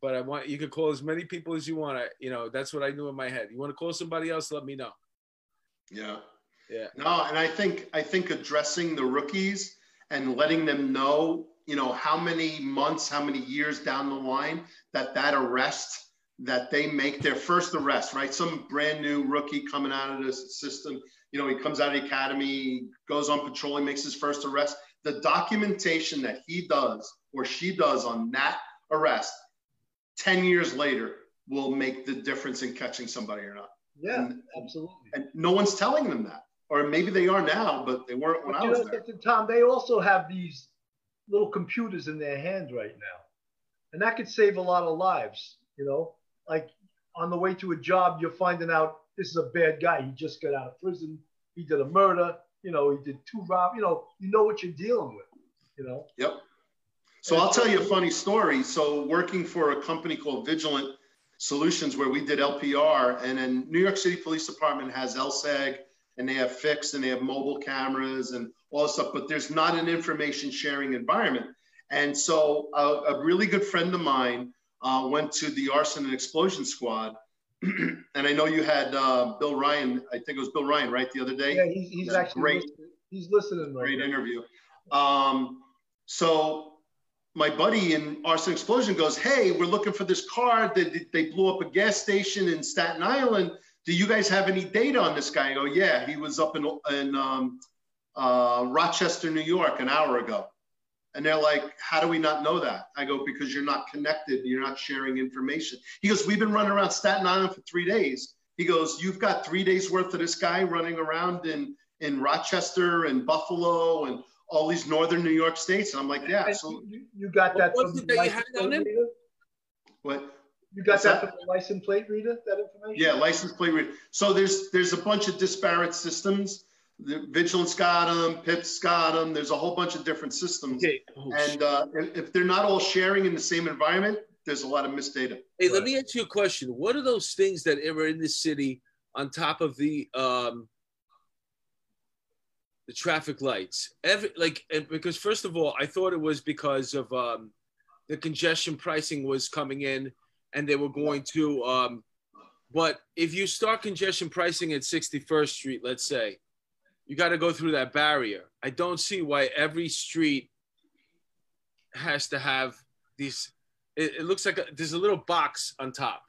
but I want you can call as many people as you want. I, you know, that's what I knew in my head. You want to call somebody else? Let me know. Yeah. Yeah. No, and I think I think addressing the rookies and letting them know, you know, how many months, how many years down the line that that arrest that they make their first arrest, right? Some brand new rookie coming out of the system, you know, he comes out of the academy, goes on patrol, he makes his first arrest. The documentation that he does or she does on that arrest 10 years later will make the difference in catching somebody or not. Yeah, And- absolutely. And no one's telling them that. Or maybe they are now, but they weren't when But I was know, there. Tom, they also have these little computers in their hand right now, and that could save a lot of lives. You know, like on the way to a job, you're finding out this is a bad guy. He just got out of prison. He did a murder. You know, he did two rob. You know, you know what you're dealing with. You know. Yep. So I'll tell you a funny story. So working for a company called Vigilant Solutions, where we did LPR, and then New York City Police Department has LSAG, and they have fixed, and they have mobile cameras and all this stuff. But there's not an information sharing environment. And so a, a really good friend of mine uh, went to the arson and explosion squad. [CLEARS THROAT] and I know you had uh, Bill Ryan. I think it was Bill Ryan, right, the other day. Yeah, he's, he's actually great. listening. he's listening right great now. interview. Um, so my buddy in Arson Explosion goes, "Hey, we're looking for this car. They, they blew up a gas station in Staten Island. Do you guys have any data on this guy?" I go, "Yeah, he was up in in um, uh, Rochester, New York, an hour ago." And they're like, "How do we not know that?" I go, "Because you're not connected. You're not sharing information." He goes, "We've been running around Staten Island for three days." He goes, "You've got three days worth of this guy running around in in Rochester and Buffalo and all these northern New York states." And I'm like, "Yeah." And So you, you got that What was it that you license had on plate him? reader? what? You got that that? from the license plate reader? That information? Yeah, license plate reader. So there's there's a bunch of disparate systems. The Vigilant's got them, Pips got them. There's a whole bunch of different systems. Okay. Oh, And uh, if, if they're not all sharing in the same environment, there's a lot of missed data. Hey, let me ask you a question. What are those things that are in the city on top of the um the traffic lights? Every like and because first of all, I thought it was because of um the congestion pricing was coming in and they were going to um but if you start congestion pricing at 61st Street, let's say, you got to go through that barrier. I don't see why every street has to have these it, it looks like a, there's a little box on top,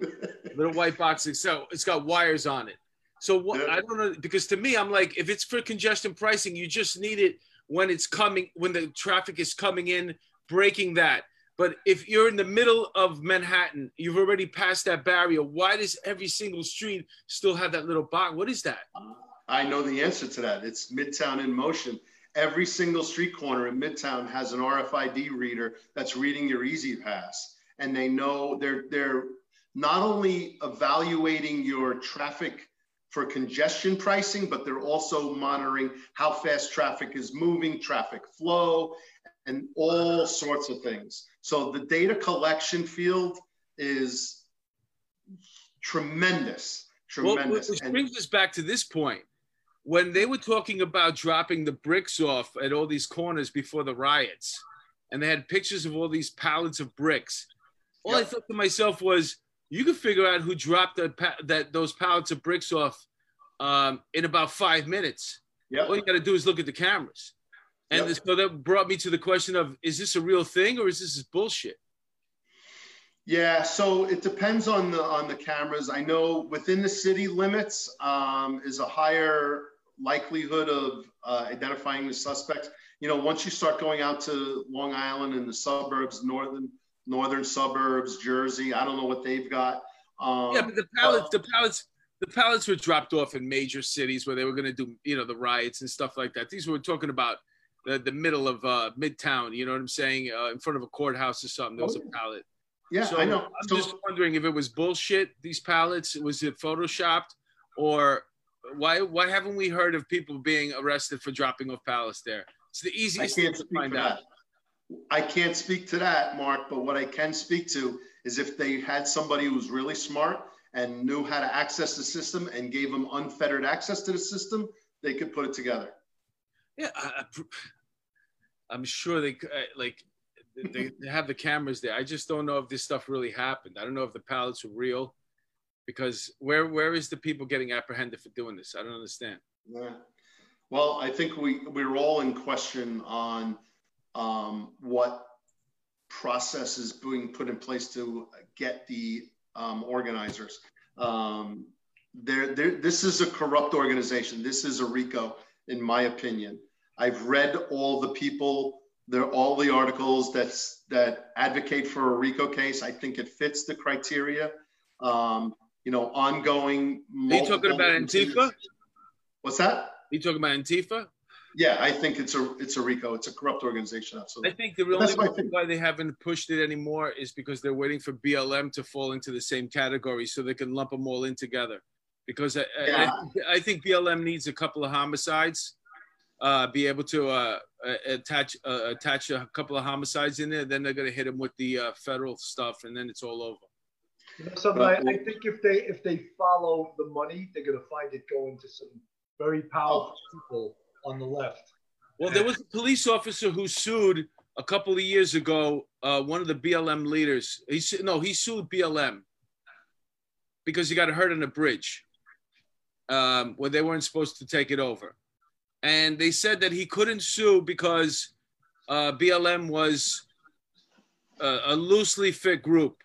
[LAUGHS] little white box. So it's got wires on it. So what. I don't know because to me, I'm like, if it's for congestion pricing, you just need it when it's coming, when the traffic is coming in, breaking that. But if you're in the middle of Manhattan, you've already passed that barrier. Why does every single street still have that little box? What is that? Uh, I know the answer to that. It's Midtown in motion. Every single street corner in Midtown has an RFID reader that's reading your E-ZPass, and they know they're they're not only evaluating your traffic for congestion pricing, but they're also monitoring how fast traffic is moving, traffic flow, and all sorts of things. So the data collection field is tremendous, Well, tremendous. which And- brings us back to this point. When they were talking about dropping the bricks off at all these corners before the riots, and they had pictures of all these pallets of bricks, all I thought to myself was, you could figure out who dropped the, that those pallets of bricks off um, in about five minutes. Yep. All you got to do is look at the cameras. And Yep. so that brought me to the question of: Is this a real thing or is this bullshit? Yeah, so it depends on the on the cameras. I know within the city limits um, is a higher likelihood of uh, identifying the suspects. You know, once you start going out to Long Island and the suburbs, northern northern suburbs, Jersey, I don't know what they've got. Um, Yeah, but the pallets, the pallets, the pallets were dropped off in major cities where they were going to do, you know, the riots and stuff like that. These were talking about the, the middle of uh, Midtown. You know what I'm saying? Uh, in front of a courthouse or something. There was a pallet. yeah, so I know. I'm So- just wondering if it was bullshit. These pallets was it photoshopped or why? Why haven't we heard of people being arrested for dropping off pallets there? It's the easiest thing to find out. that. I can't speak to that, Mark, but what I can speak to is if they had somebody who was really smart and knew how to access the system and gave them unfettered access to the system, they could put it together. Yeah, I, am sure they uh, like they, they have the cameras there. I just don't know if this stuff really happened. I don't know if the pallets were real, because where where is the people getting apprehended for doing this? I don't understand. Yeah. Well, I think we, we're all in question on um, what process is being put in place to get the um, organizers. Um, there, this is a corrupt organization. This is a RICO, in my opinion. I've read all the people, there all the articles that's, that advocate for a RICO case. I think it fits the criteria. Um, you know, ongoing. Are you talking about Antifa? What's that? Are you talking about Antifa? Yeah, I think it's a it's a RICO. It's a corrupt organization. I think the only reason why they haven't pushed it anymore is because they're waiting for BLM to fall into the same category so they can lump them all in together. Because I, I- Yeah. I, I think BLM needs a couple of homicides, uh, be able to uh, uh, attach uh, attach a couple of homicides in there. Then they're going to hit them with the uh, federal stuff, and then it's all over. You know, something I, I think if they if they follow the money, they're gonna find it going to some very powerful people on the left. Well, there was a police officer who sued a couple of years ago. Uh, one of the BLM leaders. He su- no, he sued BLM because he got hurt on a bridge um, where they weren't supposed to take it over, and they said that he couldn't sue because uh, BLM was a, a loosely fit group.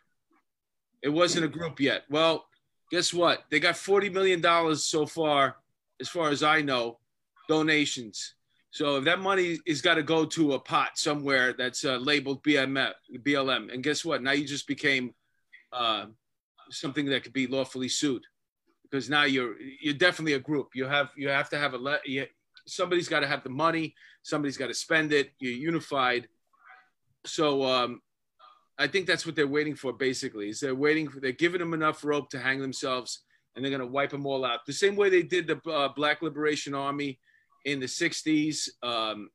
It wasn't a group yet. Well, guess what? They got forty million dollars so far, as far as I know, donations. So if that money is got to go to a pot somewhere that's uh, labeled BMF, BLM, and guess what? Now you just became uh, something that could be lawfully sued because now you're you're definitely a group. You have you have to have a le- you, somebody's got to have the money. Somebody's got to spend it. You're unified. So um, I think that's what they're waiting for. Basically, is they're waiting for they're giving them enough rope to hang themselves, and they're going to wipe them all out. The same way they did the uh, Black Liberation Army in the 60s um,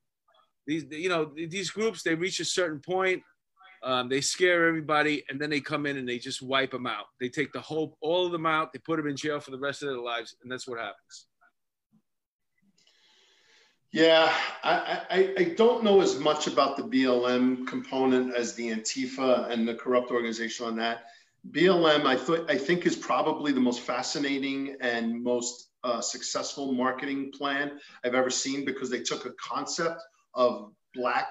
these you know these groups they reach a certain point um, they scare everybody and then they come in and they just wipe them out they take the whole all of them out they put them in jail for the rest of their lives and that's what happens Yeah, I, I, I don't know as much about the BLM component as the Antifa and the corrupt organization on that. BLM, I thought, I think, is probably the most fascinating and most uh, successful marketing plan I've ever seen because they took a concept of Black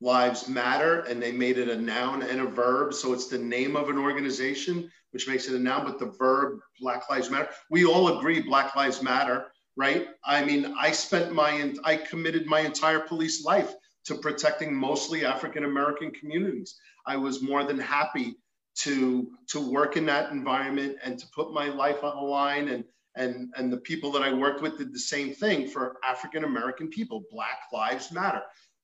Lives Matter and they made it a noun and a verb. So it's the name of an organization, which makes it a noun, but the verb Black Lives Matter. We all agree Black Lives Matter right? I mean, I spent my, I committed my entire police life to protecting mostly African American communities. I was more than happy to to work in that environment and to put my life on the line. And and and the people that I worked with did the same thing for African American people. Black Lives Matter,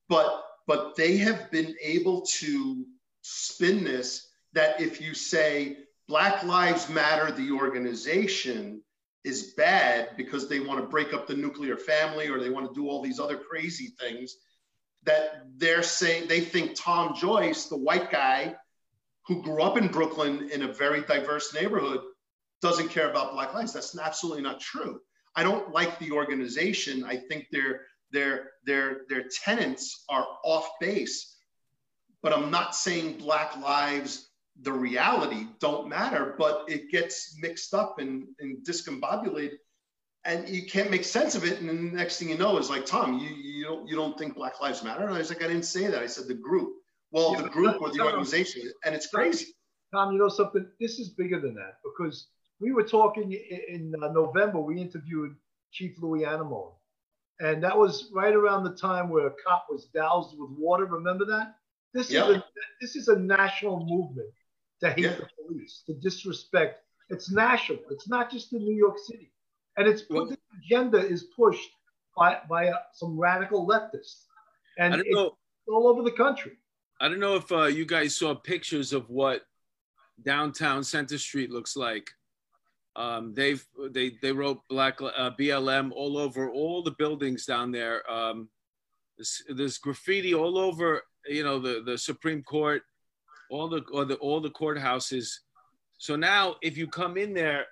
but but they have been able to spin this that if you say Black Lives Matter, the organization is bad because they want to break up the nuclear family or they want to do all these other crazy things that they're saying they think Tom Joyce, the white guy who grew up in Brooklyn in a very diverse neighborhood, doesn't care about black lives. That's absolutely not true. I don't like the organization. I think their their their their tenants are off base. But I'm not saying black lives the reality don't matter, but it gets mixed up and, and discombobulated and you can't make sense of it. And the next thing you know is like, Tom, you, you don't you don't think Black Lives Matter? And I was like, I didn't say that. I said the group. Well, yeah, the group or the organization, and it's crazy. Tom, you know something? This is bigger than that because we were talking in, uh, November. We interviewed Chief Louis Anemone, and that was right around the time where a cop was doused with water. Remember that? This yep. is a this is a national movement to hate the police, to disrespect. It's national. It's not just in New York City, and it's well, agenda is pushed by by uh, some radical leftists, and it's know. all over the country. I don't know if uh, you guys saw pictures of what downtown Center Street looks like. Um, they've they they wrote black uh, BLM all over all the buildings down there. Um, there's, there's, graffiti all over, you know, the the Supreme Court, all the or the all the courthouses. So now, if you come in there,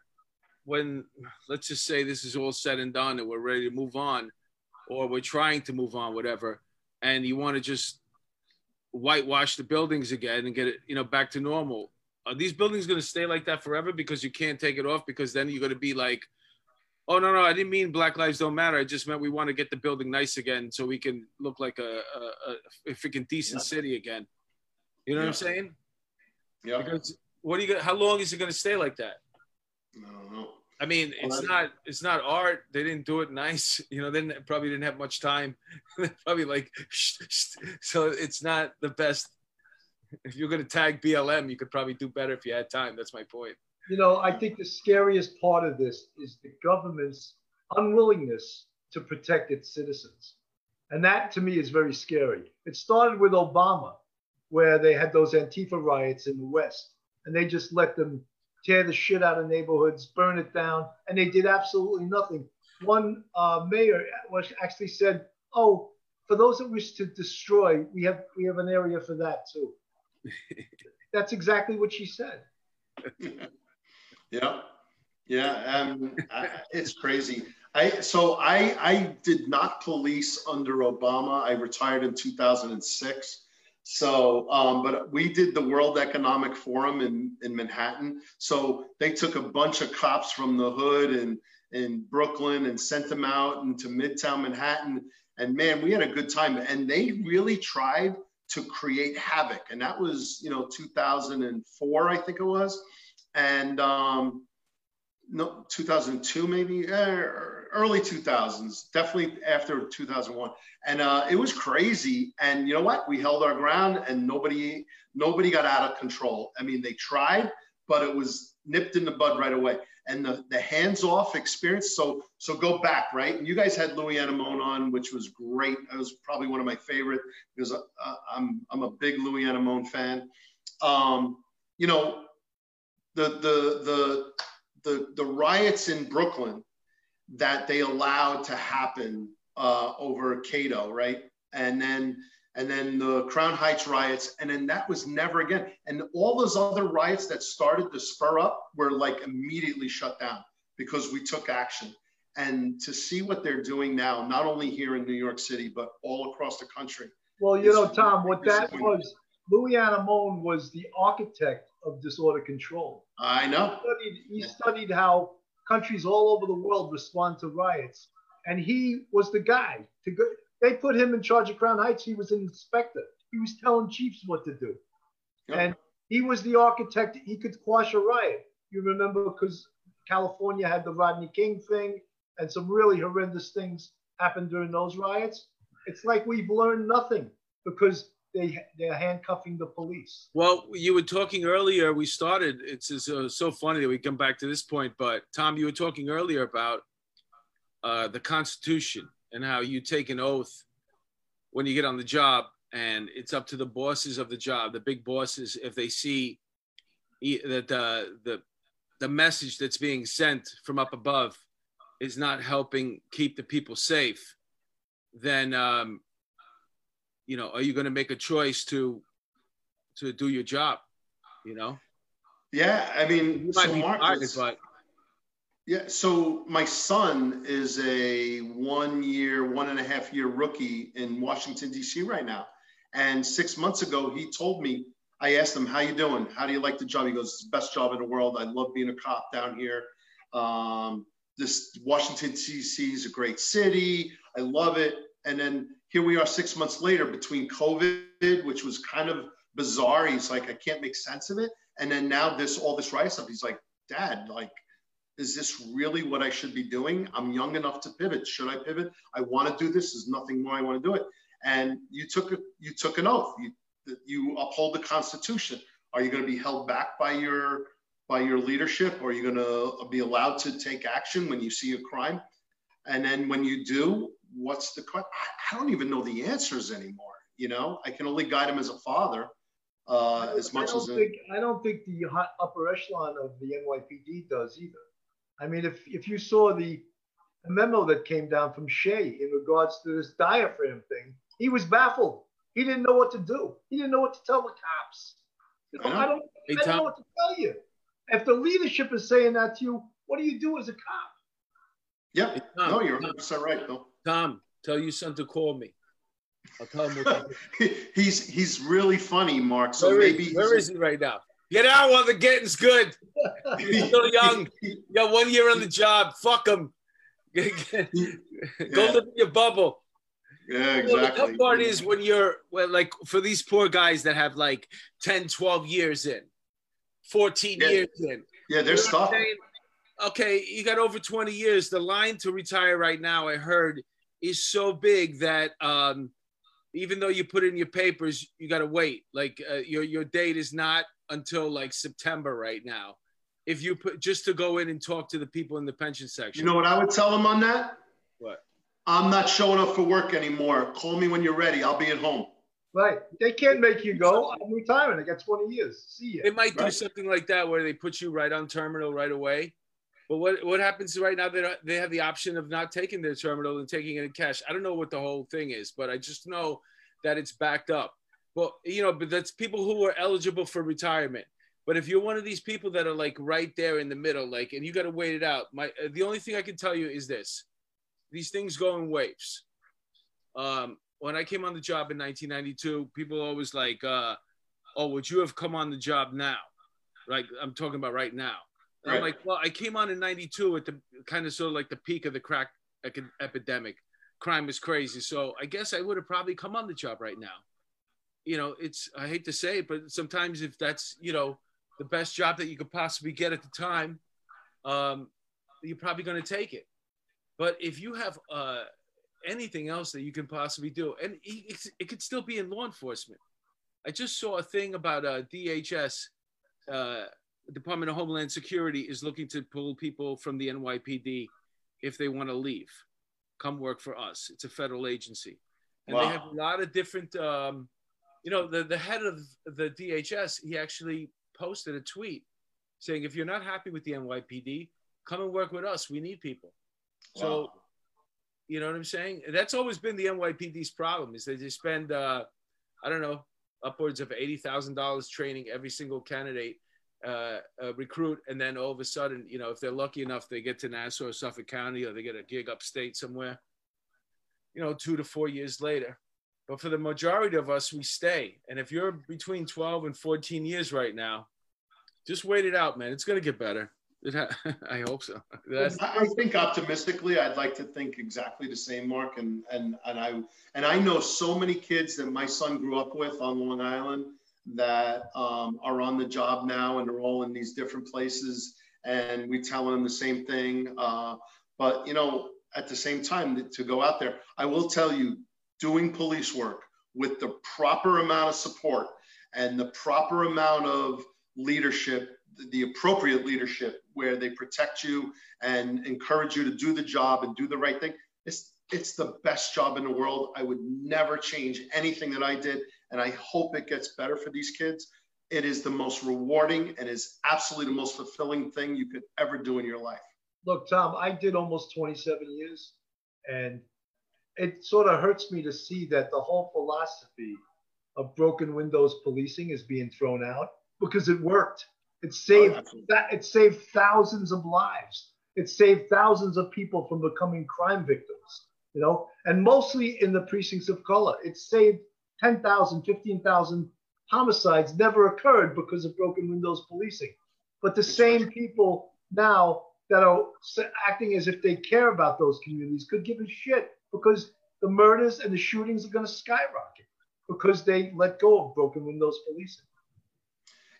when let's just say this is all said and done and we're ready to move on, or we're trying to move on, whatever, and you want to just whitewash the buildings again and get it, you know, back to normal are these buildings going to stay like that forever because you can't take it off because then you're going to be like oh no no i didn't mean black lives don't matter i just meant we want to get the building nice again so we can look like a, a, a freaking decent yeah. city again you know yeah. what i'm saying yeah because what are you gonna how long is it going to stay like that no I mean, it's not it's not art. They didn't do it nice. [LAUGHS] You know, they probably didn't have much time. [LAUGHS] probably like, [LAUGHS] so it's not the best if you're going to tag BLM, you could probably do better if you had time. That's my point. You know, I think the scariest part of this is the government's unwillingness to protect its citizens. And that to me is very scary. It started with Obama, where they had those Antifa riots in the West, and they just let them tear the shit out of neighborhoods, burn it down, and they did absolutely nothing. One uh, mayor actually said, "Oh, for those that wish to destroy, we have we have an area for that too." [LAUGHS] That's exactly what she said. [LAUGHS] yeah, yeah, um, I, it's crazy. I so I I did not police under Obama. I retired in 2006. So, um, but we did the World Economic Forum in, in Manhattan. So they took a bunch of cops from the hood and in Brooklyn and sent them out into Midtown Manhattan. And man, we had a good time. And they really tried to create havoc. And that was, you know, 2004, I think it was. And um, no, 2002 maybe, uh, early 2000s, definitely after 2001. And uh, it was crazy. And you know what? We held our ground and nobody, nobody got out of control. I mean, they tried, but it was nipped in the bud right away and the, the hands-off experience. So so go back, right? And you guys had Louis Anemone on, which was great. It was probably one of my favorite because uh, I'm I'm a big Louis Anemone fan. Um, you know, the the the the the riots in Brooklyn that they allowed to happen uh, over Cato, right? And then and then the Crown Heights riots, and then that was never again. And all those other riots that started to spur up were like immediately shut down because we took action. And to see what they're doing now, not only here in New York City, but all across the country. Well, you know, Tom, what that was, Louis Anemone was the architect of disorder control. I know. He studied, he studied how countries all over the world respond to riots. And he was the guy to go, they put him in charge of Crown Heights. He was an inspector. He was telling chiefs what to do. Yep. And he was the architect. He could quash a riot. You remember because California had the Rodney King thing and some really horrendous things happened during those riots. It's like we've learned nothing because they they're handcuffing the police. Well, you were talking earlier. We started. It's, uh, so funny that we come back to this point. But Tom, you were talking earlier about uh, the Constitution and how you take an oath when you get on the job and it's up to the bosses of the job the big bosses if they see that uh, the the message that's being sent from up above is not helping keep the people safe then um, you know are you going to make a choice to to do your job you know yeah i mean you might so be Marcus, but yeah, so my son is a one year, one and a half year rookie in Washington, D.C. right now. And six months ago, he told me, I asked him, How you doing? How do you like the job? He goes, It's the best job in the world. I love being a cop down here. Um, this Washington D.C. is a great city. I love it. And then here we are six months later between COVID, which was kind of bizarre. He's like, I can't make sense of it. And then now this all this riot stuff. He's like, Dad, like, is this really what I should be doing? I'm young enough to pivot. Should I pivot? I want to do this. There's nothing more I want to do it. And you took a, you took an oath. You you uphold the Constitution. Are you going to be held back by your by your leadership? Are you going to be allowed to take action when you see a crime? And then when you do, what's the question? I don't even know the answers anymore. You know, I can only guide him as a father. Uh, as much I don't as think, I don't think the upper echelon of the NYPD does either. I mean, if if you saw the memo that came down from Shea in regards to this diaphragm thing, he was baffled. He didn't know what to do. He didn't know what to tell the cops. You know, I, I, don't, hey, I don't know what to tell you. If the leadership is saying that to you, what do you do as a cop? Yeah, hey, Tom, no, you're 100 right, Bill. Tom, tell your son to call me. I'll tell him what [LAUGHS] he's he's really funny, Mark. So where maybe is, where is he right now? Get out while the getting's good. [LAUGHS] He's still young. [LAUGHS] You got one year on the job. Fuck him. Go yeah. live in your bubble. Yeah, exactly. Well, the tough part is when you're well, like for these poor guys that have like 10, 12 years in, 14 yeah. years in. Yeah, they're stuck. Okay, you got over 20 years. The line to retire right now, I heard, is so big that um, even though you put in your papers, you got to wait. Like uh, your your date is not until like September right now. If you put just to go in and talk to the people in the pension section. You know what I would tell them on that? What? I'm not showing up for work anymore. Call me when you're ready. I'll be at home. Right. They can't make you go. I'm retiring. I got 20 years. See you. They might right? do something like that where they put you right on terminal right away. But what, what happens right now? They, they have the option of not taking their terminal and taking it in cash. I don't know what the whole thing is, but I just know that it's backed up. Well, you know, but that's people who are eligible for retirement. But if you're one of these people that are like right there in the middle, like, and you got to wait it out, my uh, the only thing I can tell you is this: these things go in waves. Um, when I came on the job in 1992, people always like, uh, "Oh, would you have come on the job now?" Like I'm talking about right now. Right. I'm like, well, I came on in '92 at the kind of sort of like the peak of the crack epidemic. Crime was crazy, so I guess I would have probably come on the job right now. You know, it's I hate to say it, but sometimes if that's you know the best job that you could possibly get at the time, um, you're probably going to take it. But if you have uh, anything else that you can possibly do, and it, it, could still be in law enforcement. I just saw a thing about uh, DHS, uh, Department of Homeland Security, is looking to pull people from the NYPD if they want to leave, come work for us. It's a federal agency, and wow. they have a lot of different. Um, you know, the the head of the DHS, he actually posted a tweet saying, "If you're not happy with the NYPD, come and work with us. We need people." So, you know what I'm saying? That's always been the NYPD's problem is they just spend, uh, I don't know, upwards of eighty thousand dollars training every single candidate uh, uh, recruit, and then all of a sudden, you know, if they're lucky enough, they get to Nassau or Suffolk County, or they get a gig upstate somewhere. You know, two to four years later. But for the majority of us, we stay. And if you're between 12 and 14 years right now, just wait it out, man. It's going to get better. [LAUGHS] I hope so. That's- I think optimistically, I'd like to think exactly the same, Mark. And and and I and I know so many kids that my son grew up with on Long Island that um, are on the job now, and they're all in these different places. And we tell them the same thing. Uh, but you know, at the same time, to go out there, I will tell you, doing police work with the proper amount of support and the proper amount of leadership the appropriate leadership where they protect you and encourage you to do the job and do the right thing. It's, it's the best job in the world. I would never change anything that I did. And I hope it gets better for these kids. It is the most rewarding and is absolutely the most fulfilling thing you could ever do in your life. Look, Tom, I did almost 27 years and it sort of hurts me to see that the whole philosophy of broken windows policing is being thrown out because it worked. It saved oh, that it saved thousands of lives. It saved thousands of people from becoming crime victims, you know, and mostly in the precincts of color. It saved 10,000, 15,000 homicides never occurred because of broken windows policing. But the same people now that are acting as if they care about those communities could give a shit because the murders and the shootings are going to skyrocket because they let go of broken windows policing.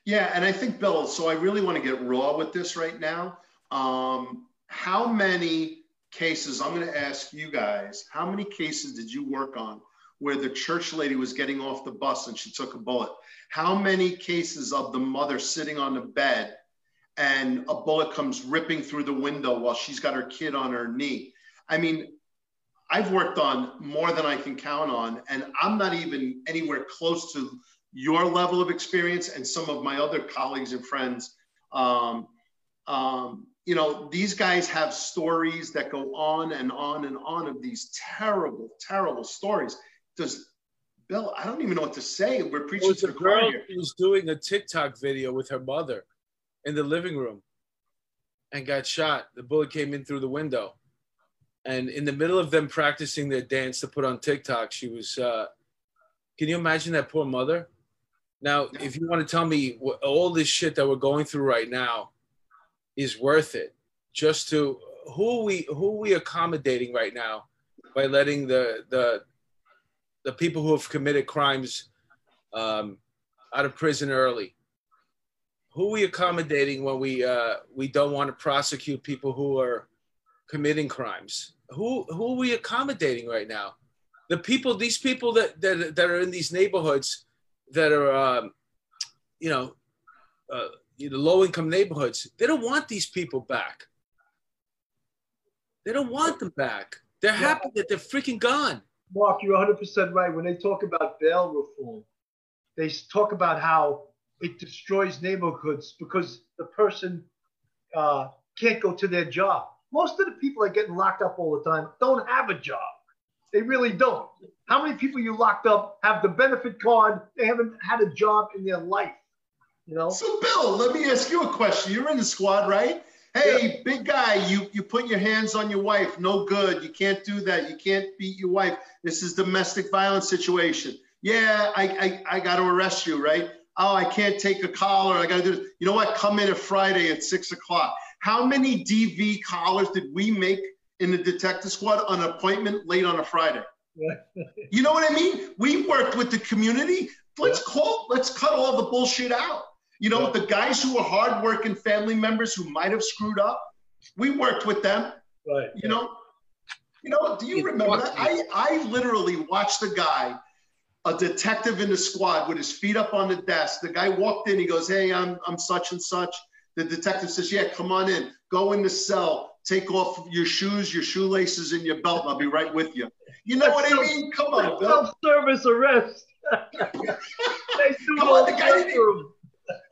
Yeah, and I think Bill. So I really want to get raw with this right now. Um, how many cases? I'm going to ask you guys. How many cases did you work on where the church lady was getting off the bus and she took a bullet? How many cases of the mother sitting on the bed and a bullet comes ripping through the window while she's got her kid on her knee? I mean, I've worked on more than I can count on, and I'm not even anywhere close to your level of experience and some of my other colleagues and friends. Um, um, you know, these guys have stories that go on and on and on of these terrible, terrible stories. Does Bill? I don't even know what to say. We're preaching to the girl who was doing a TikTok video with her mother in the living room and got shot. The bullet came in through the window and in the middle of them practicing their dance to put on TikTok, she was. Uh, can you imagine that poor mother? Now, if you want to tell me what, all this shit that we're going through right now is worth it, just to who are we who are we accommodating right now by letting the the the people who have committed crimes um, out of prison early? Who are we accommodating when we uh, we don't want to prosecute people who are committing crimes? who who are we accommodating right now? The people, these people that that, that are in these neighborhoods that are, um, you know, uh, the low income neighborhoods, they don't want these people back. They don't want them back. They're yeah. happy that they're freaking gone. Mark, you're 100% right. When they talk about bail reform, they talk about how it destroys neighborhoods because the person uh, can't go to their job. Most of the people that get locked up all the time don't have a job. They really don't. How many people you locked up have the benefit card? They haven't had a job in their life. You know. So Bill, let me ask you a question. You're in the squad, right? Hey, yeah. big guy, you you put your hands on your wife. No good. You can't do that. You can't beat your wife. This is domestic violence situation. Yeah, I I, I got to arrest you, right? Oh, I can't take a collar. I got to do this. You know what? Come in at Friday at six o'clock. How many DV collars did we make in the detective squad on an appointment late on a Friday? [LAUGHS] you know what I mean? We worked with the community. Let's call, let's cut all the bullshit out. You know, yeah. the guys who are hardworking family members who might have screwed up, we worked with them. Right. You know, you know, do you remember that? I, I literally watched a guy, a detective in the squad with his feet up on the desk. The guy walked in, he goes, Hey, I'm I'm such and such. The detective says, Yeah, come on in. Go in the cell. Take off your shoes, your shoelaces, and your belt. I'll be right with you. You know what I mean? Come on, Bill. Self-service arrest. [LAUGHS] come on, the guy, didn't even,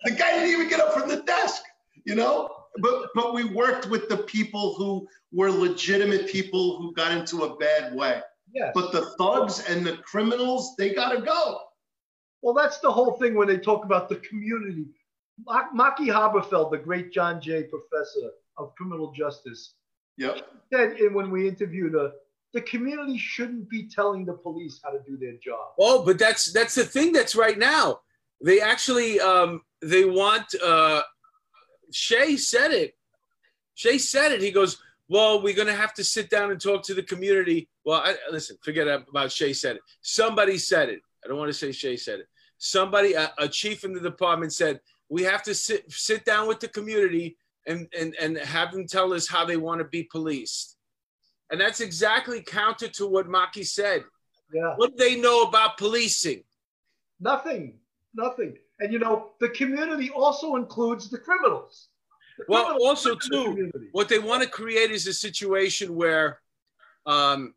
the guy didn't even get up from the desk. You know, but but we worked with the people who were legitimate people who got into a bad way. Yes. But the thugs and the criminals, they gotta go. Well, that's the whole thing when they talk about the community. Maki Haberfeld, the great John Jay professor of criminal justice, yep. said when we interviewed her, the community shouldn't be telling the police how to do their job. Oh, but that's that's the thing that's right now. They actually um, they want uh, Shea said it. Shea said it. He goes, well, we're going to have to sit down and talk to the community. Well, I, listen, forget about Shea said it. Somebody said it. I don't want to say Shea said it. Somebody, a, a chief in the department said, we have to sit sit down with the community and and and have them tell us how they want to be policed. And that's exactly counter to what Maki said. Yeah. What do they know about policing? Nothing. Nothing. And you know, the community also includes the criminals. The well, criminals also too, the what they want to create is a situation where um,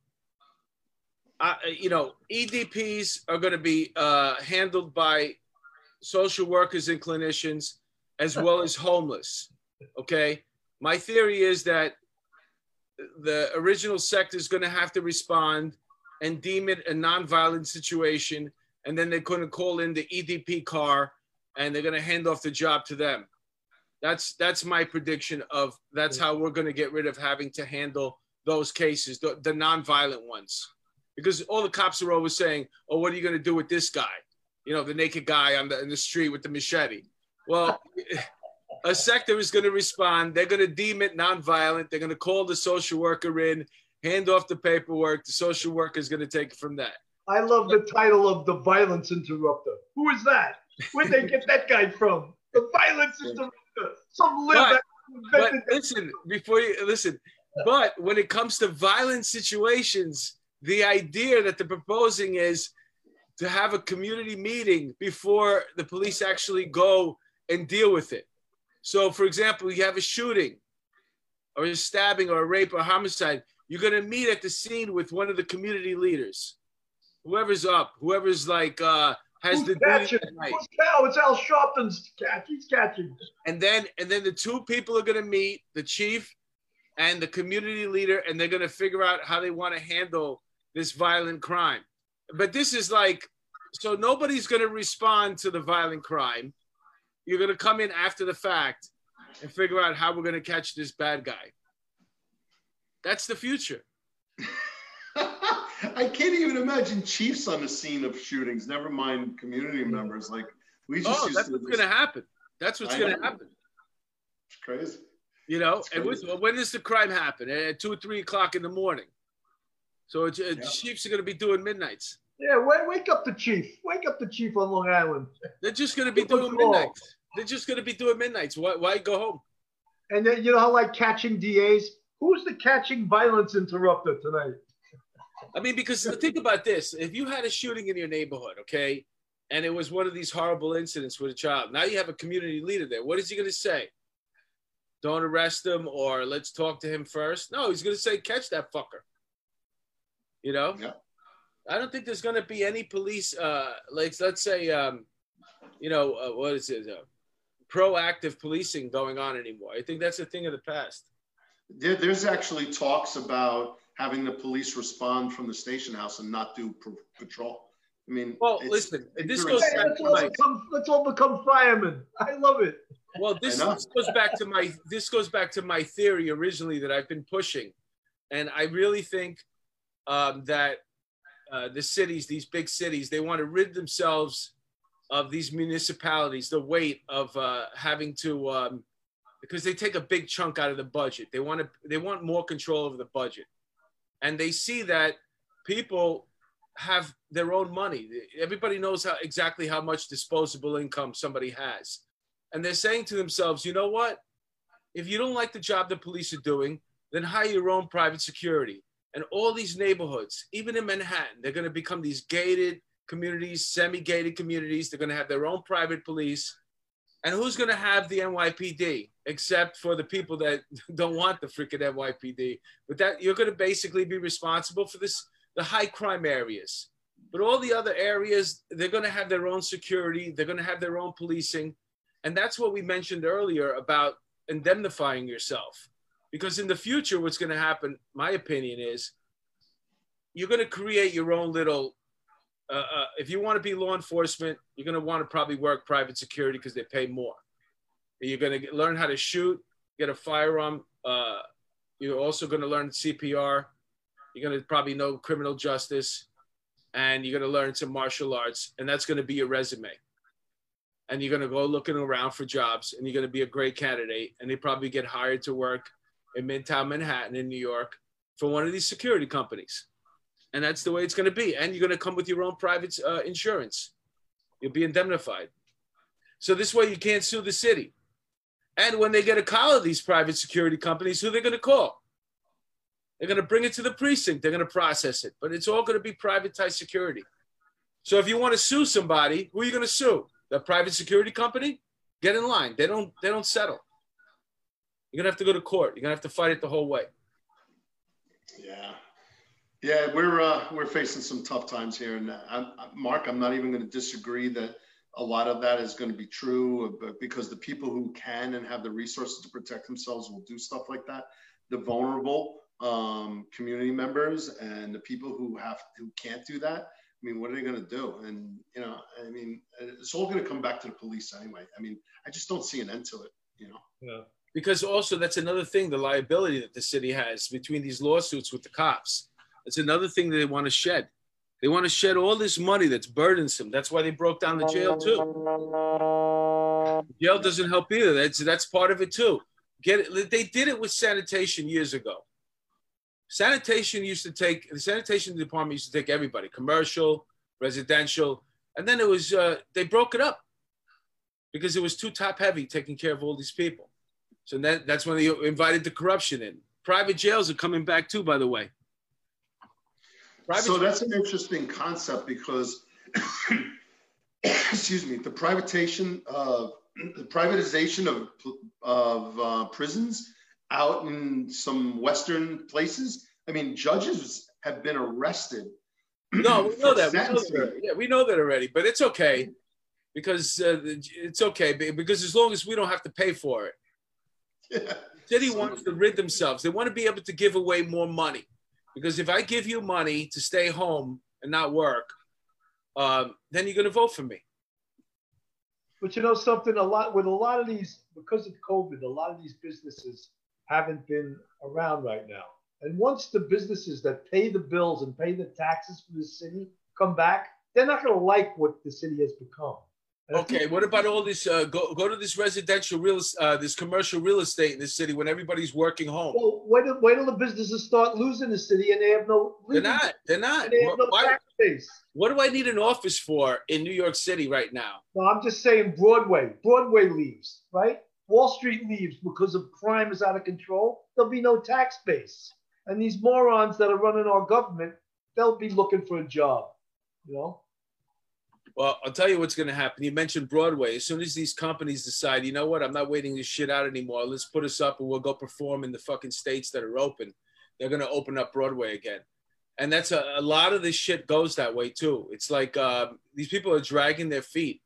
uh, you know, EDPs are going to be uh, handled by social workers and clinicians, as [LAUGHS] well as homeless. Okay. My theory is that the original sector is going to have to respond and deem it a nonviolent situation. And then they're going to call in the EDP car and they're going to hand off the job to them. That's that's my prediction of that's how we're going to get rid of having to handle those cases, the, the nonviolent ones. Because all the cops are always saying, "Oh, what are you going to do with this guy?" you know, the naked guy on the in the street with the machete. Well, a sector is going to respond. They're going to deem it nonviolent. They're going to call the social worker in, hand off the paperwork. The social worker is going to take it from that. I love the title of the violence interrupter. Who is that? Where'd they get that guy from? The violence interrupter. Some but, but listen, before you listen, but when it comes to violent situations, the idea that they're proposing is to have a community meeting before the police actually go and deal with it. So, for example, you have a shooting or a stabbing or a rape or homicide, you're going to meet at the scene with one of the community leaders, whoever's up, whoever's like, uh, has Who's the catching? Who's cow? It's Al Sharpton's catch. He's catching. And then, and then the two people are going to meet, the chief and the community leader, and they're going to figure out how they want to handle this violent crime. But this is like, so nobody's going to respond to the violent crime. You're going to come in after the fact and figure out how we're going to catch this bad guy. That's the future. [LAUGHS] I can't even imagine chiefs on the scene of shootings. Never mind community mm-hmm. members. Like we just. Oh, that's what's going to happen. That's what's going to happen. It's crazy. You know, and with, when does the crime happen? At two or three o'clock in the morning. So it's, uh, yeah. chiefs are going to be doing midnights. Yeah, wake, wake up the chief. Wake up the chief on Long Island. They're just going to be doing midnights. They're just going to be doing midnights. Why, why go home? And then, you know how like catching DAs? Who's the catching violence interrupter tonight? I mean, because think about this: if you had a shooting in your neighborhood, okay, and it was one of these horrible incidents with a child, now you have a community leader there. What is he going to say? Don't arrest him, or let's talk to him first. No, he's going to say, "Catch that fucker." You know. Yeah. I don't think there's going to be any police, uh, like let's say, um, you know, uh, what is it, uh, proactive policing going on anymore. I think that's a thing of the past. There, there's actually talks about having the police respond from the station house and not do patrol. I mean, well, listen, this goes back let's, all my, become, let's all become firemen. I love it. Well, this, this goes back to my this goes back to my theory originally that I've been pushing, and I really think um, that uh, the cities, these big cities, they want to rid themselves of these municipalities, the weight of uh, having to, um, because they take a big chunk out of the budget. They want to, they want more control over the budget, and they see that people have their own money. Everybody knows how exactly how much disposable income somebody has, and they're saying to themselves, you know what? If you don't like the job the police are doing, then hire your own private security. And all these neighborhoods, even in Manhattan, they're going to become these gated communities, semi-gated communities. They're going to have their own private police. And who's going to have the NYPD except for the people that [LAUGHS] don't want the freaking NYPD? But that you're going to basically be responsible for this, the high crime areas. But all the other areas, they're going to have their own security. They're going to have their own policing. And that's what we mentioned earlier about indemnifying yourself. Because in the future, what's going to happen, my opinion is, you're going to create your own little. Uh, uh, if you want to be law enforcement, you're going to want to probably work private security because they pay more. You're going to learn how to shoot, get a firearm. Uh, you're also going to learn CPR. You're going to probably know criminal justice, and you're going to learn some martial arts, and that's going to be your resume. And you're going to go looking around for jobs, and you're going to be a great candidate, and they probably get hired to work in Midtown Manhattan in New York for one of these security companies. And that's the way it's going to be. And you're going to come with your own private uh, insurance. You'll be indemnified. So this way you can't sue the city. And when they get a call of these private security companies, who they're going to call? They're going to bring it to the precinct. They're going to process it. But it's all going to be privatized security. So if you want to sue somebody, who are you going to sue? The private security company? Get in line. They don't. They don't settle. You're gonna have to go to court. You're gonna have to fight it the whole way. Yeah, yeah, we're uh, we're facing some tough times here, and I'm, Mark, I'm not even going to disagree that a lot of that is going to be true, but because the people who can and have the resources to protect themselves will do stuff like that. The vulnerable um, community members and the people who have who can't do that. I mean, what are they going to do? And you know, I mean, it's all going to come back to the police anyway. I mean, I just don't see an end to it. You know. Yeah because also that's another thing the liability that the city has between these lawsuits with the cops it's another thing that they want to shed they want to shed all this money that's burdensome that's why they broke down the jail too Jail doesn't help either. That's that's part of it too. Get it? They did it with sanitation years ago. Sanitation used to take the sanitation department used to take everybody, commercial, residential, and then it was uh, they broke it up because it was too top heavy taking care of all these people. So that, that's when they invited the corruption in. Private jails are coming back too, by the way. Private so that's an interesting concept because, [COUGHS] excuse me, the privatization of the privatization of of uh, prisons out in some Western places. I mean, judges have been arrested. No, we [COUGHS] know that. We know that. Yeah, we know that already. But it's okay because uh, it's okay because as long as we don't have to pay for it. [LAUGHS] Yeah. City wants to rid themselves. They want to be able to give away more money because if I give you money to stay home and not work, um, then you're going to vote for me. But you know something, a lot with a lot of these because of COVID, a lot of these businesses haven't been around right now. And once the businesses that pay the bills and pay the taxes for the city come back, they're not going to like what the city has become. Okay, what about all this? Uh, go go to this residential real, uh, this commercial real estate in the city when everybody's working home. Well, wait till, wait till the businesses start losing the city and they have no. They're not. They're not. They have no Why, tax base. What do I need an office for in New York City right now? No, I'm just saying Broadway. Broadway leaves, right? Wall Street leaves because of crime is out of control. There'll be no tax base, and these morons that are running our government, they'll be looking for a job. You know. Well, I'll tell you what's going to happen. You mentioned Broadway. As soon as these companies decide, you know what, I'm not waiting this shit out anymore. Let's put us up and we'll go perform in the fucking states that are open. They're going to open up Broadway again. And that's a, a lot of this shit goes that way too. It's like uh, these people are dragging their feet.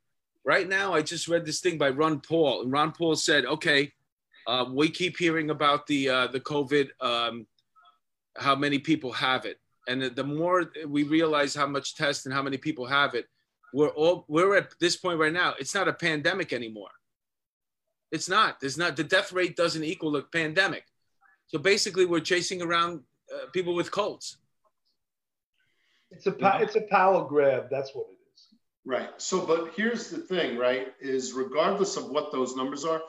Right now, I just read this thing by Ron Paul, and Ron Paul said, okay, uh, we keep hearing about the uh, the COVID, um, how many people have it, and the, the more we realize how much test and how many people have it, we're all we're at this point right now. It's not a pandemic anymore. It's not. There's not the death rate doesn't equal a pandemic. So basically, we're chasing around uh, people with colds. It's a it's a power grab. That's what it is. Right. So, but here's the thing, right? Is regardless of what those numbers are,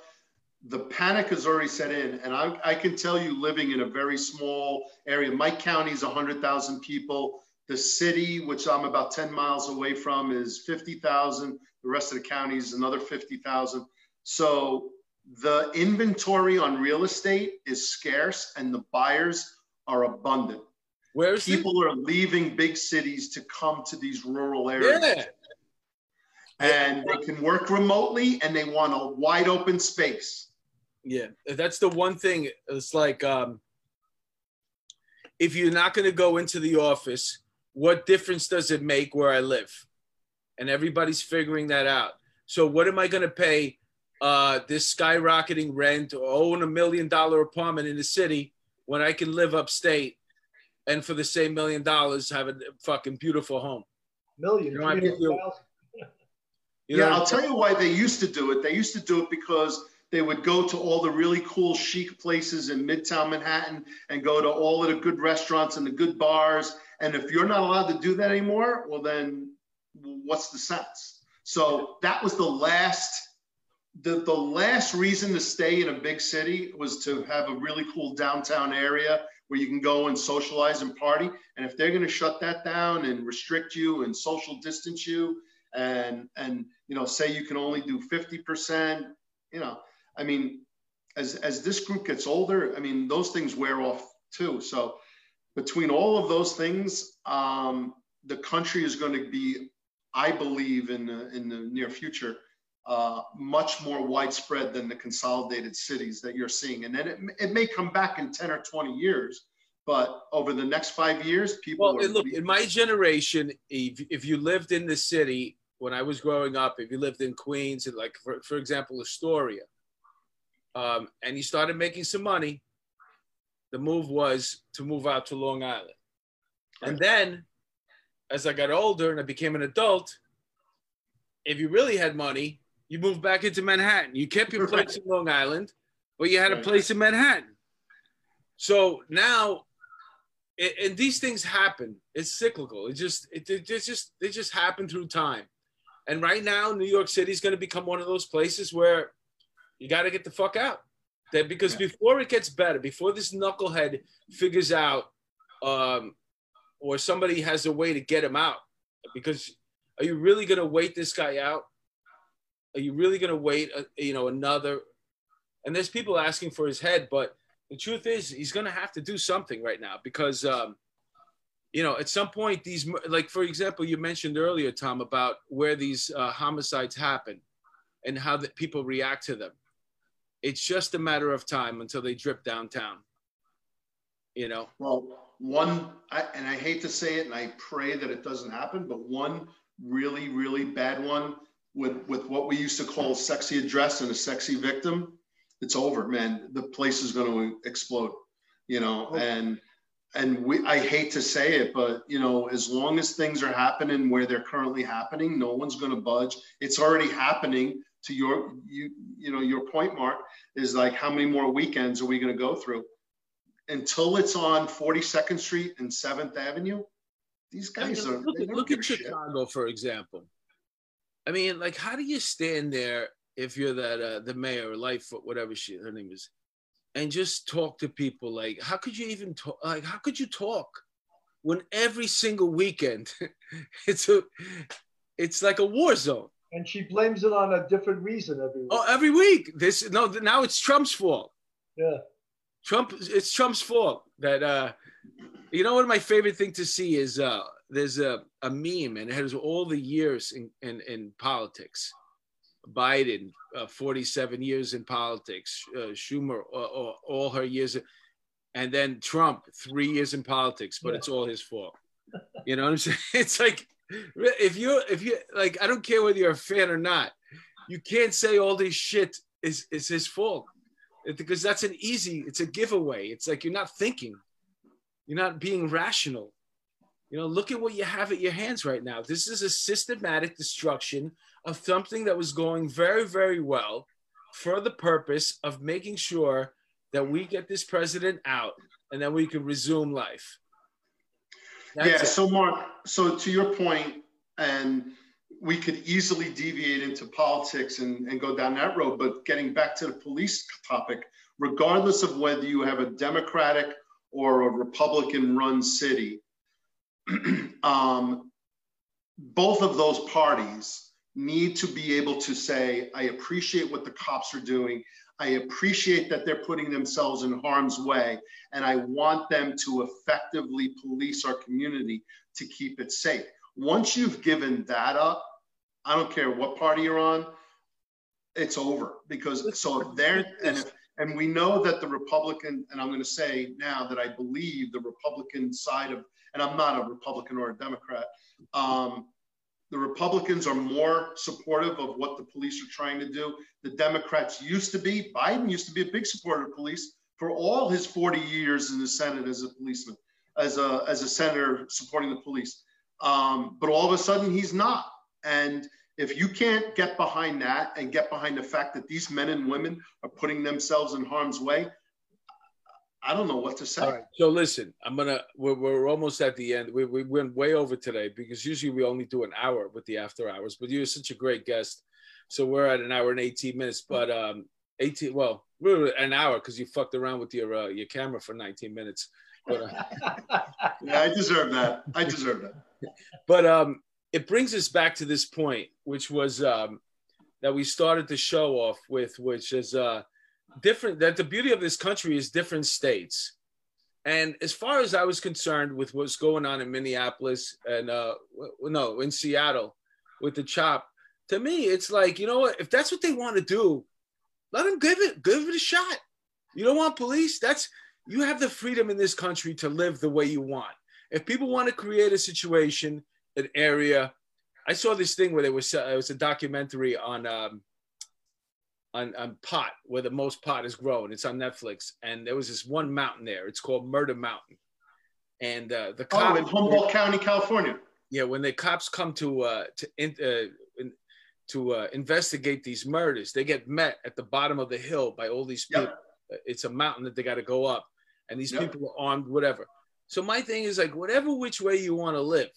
the panic has already set in, and I, I can tell you, living in a very small area, Mike County is 100,000 people. The city, which I'm about 10 miles away from, is 50,000. The rest of the county is another 50,000. So the inventory on real estate is scarce and the buyers are abundant. Where people it? are leaving big cities to come to these rural areas. Yeah. And they can work remotely and they want a wide open space. Yeah, that's the one thing. It's like um, if you're not going to go into the office, what difference does it make where I live? And everybody's figuring that out. So what am I going to pay uh, this skyrocketing rent or own a million dollar apartment in the city when I can live upstate and for the same million dollars have a fucking beautiful home? Million. You know, you yeah, I'll tell you why they used to do it. They used to do it because they would go to all the really cool chic places in Midtown Manhattan and go to all of the good restaurants and the good bars and if you're not allowed to do that anymore, well, then what's the sense? So that was the last, the, the last reason to stay in a big city was to have a really cool downtown area where you can go and socialize and party. And if they're going to shut that down and restrict you and social distance you and, and, you know, say you can only do 50%, you know, I mean, as, as this group gets older, I mean, those things wear off too. So between all of those things, um, the country is going to be, I believe, in the, in the near future, uh, much more widespread than the consolidated cities that you're seeing. And then it, it may come back in 10 or 20 years, but over the next five years, people. Well, look, in my generation, if, if you lived in the city when I was growing up, if you lived in Queens, and like, for, for example, Astoria, um, and he started making some money, the move was to move out to Long Island. And then as I got older and I became an adult, if you really had money, you moved back into Manhattan. You kept your place in Long Island, but you had a place in Manhattan. So now, and these things happen. It's cyclical. It just, it, it just, they just happen through time. And right now, New York City is going to become one of those places where you got to get the fuck out. That because Yeah. before it gets better, before this knucklehead figures out, um, or somebody has a way to get him out, because are you really going to wait this guy out? Are you really going to wait, uh, you know, another? And there's people asking for his head, but the truth is, he's going to have to do something right now because, um, you know, at some point, these, like for example, you mentioned earlier, Tom, about where these uh, homicides happen and how that people react to them. It's just a matter of time until they drip downtown. You know, Well, one, I, and I hate to say it, and I pray that it doesn't happen, but one really, really bad one with with what we used to call a sexy address and a sexy victim, it's over, man. The place is going to explode, you know. Oh. And and we, I hate to say it, but you know, as long as things are happening where they're currently happening, no one's going to budge. It's already happening. To your you you know your point, Mark, is like how many more weekends are we going to go through? until it's on 42nd Street and 7th Avenue, these I mean, guys are. look, look at a shit. Chicago, for example. I mean, like, how do you stand there if you're that uh, the mayor, Lightfoot, whatever she her name is, and just talk to people? Like, how could you even talk? Like, how could you talk when every single weekend [LAUGHS] it's a it's like a war zone? And she blames it on a different reason every week. Oh, every week. This no, now it's Trump's fault. yeah. Trump, it's Trump's fault that uh, you know what my favorite thing to see is uh, there's a, a meme and it has all the years in, in, in politics. Biden, uh, 47 years in politics. Uh, Schumer, all her years, and then Trump, three years in politics, but Yeah. it's all his fault. You know what I'm saying? [LAUGHS] It's like if you if you like, I don't care whether you're a fan or not, you can't say all this shit is is his fault It- because that's an easy. It's a giveaway. It's like you're not thinking, you're not being rational. You know, look at what you have at your hands right now. This is a systematic destruction of something that was going very, very well for the purpose of making sure that we get this president out and then we can resume life. That's yeah. it. So, Mark, so to your point, and we could easily deviate into politics and, and go down that road, but getting back to the police topic, regardless of whether you have a Democratic or a Republican run city, [CLEARS THROAT] um, both of those parties need to be able to say, I appreciate what the cops are doing. I appreciate that they're putting themselves in harm's way, and I want them to effectively police our community to keep it safe. Once you've given that up, I don't care what party you're on, it's over because so if they're and if, and we know that the Republican and I'm going to say now that I believe the Republican side of and I'm not a Republican or a Democrat. Um, the Republicans are more supportive of what the police are trying to do. The Democrats used to be. Biden used to be a big supporter of police for all his 40 years in the Senate as a policeman, as a as a senator supporting the police. Um, but all of a sudden, he's not. And if you can't get behind that and get behind the fact that these men and women are putting themselves in harm's way, I don't know what to say. All right. So listen, I'm gonna. We're, we're almost at the end. We, we went way over today because usually we only do an hour with the after hours. But you're such a great guest, so we're at an hour and 18 minutes. But um, 18. Well, we're an hour because you fucked around with your uh, your camera for 19 minutes. But uh, [LAUGHS] Yeah, I deserve that. I deserve that. [LAUGHS] but um, it brings us back to this point, which was um, that we started the show off with, which is uh, different. That the beauty of this country is different states. And as far as I was concerned with what's going on in Minneapolis and uh, no, in Seattle with the chop, to me, it's like you know what? If that's what they want to do, let them give it, give it a shot. You don't want police? That's you have the freedom in this country to live the way you want. If people want to create a situation, an area, I saw this thing where was uh, it was a documentary on um, on on pot where the most pot is grown. It's on Netflix, and there was this one mountain there. It's called Murder Mountain, and uh, the Oh, in Humboldt County, California. yeah, when the cops come to uh, to in, uh, in, to uh, investigate these murders, they get met at the bottom of the hill by all these Yep. people. It's a mountain that they got to go up, and these Yep. people are armed, whatever. So my thing is like, whatever which way you want to live,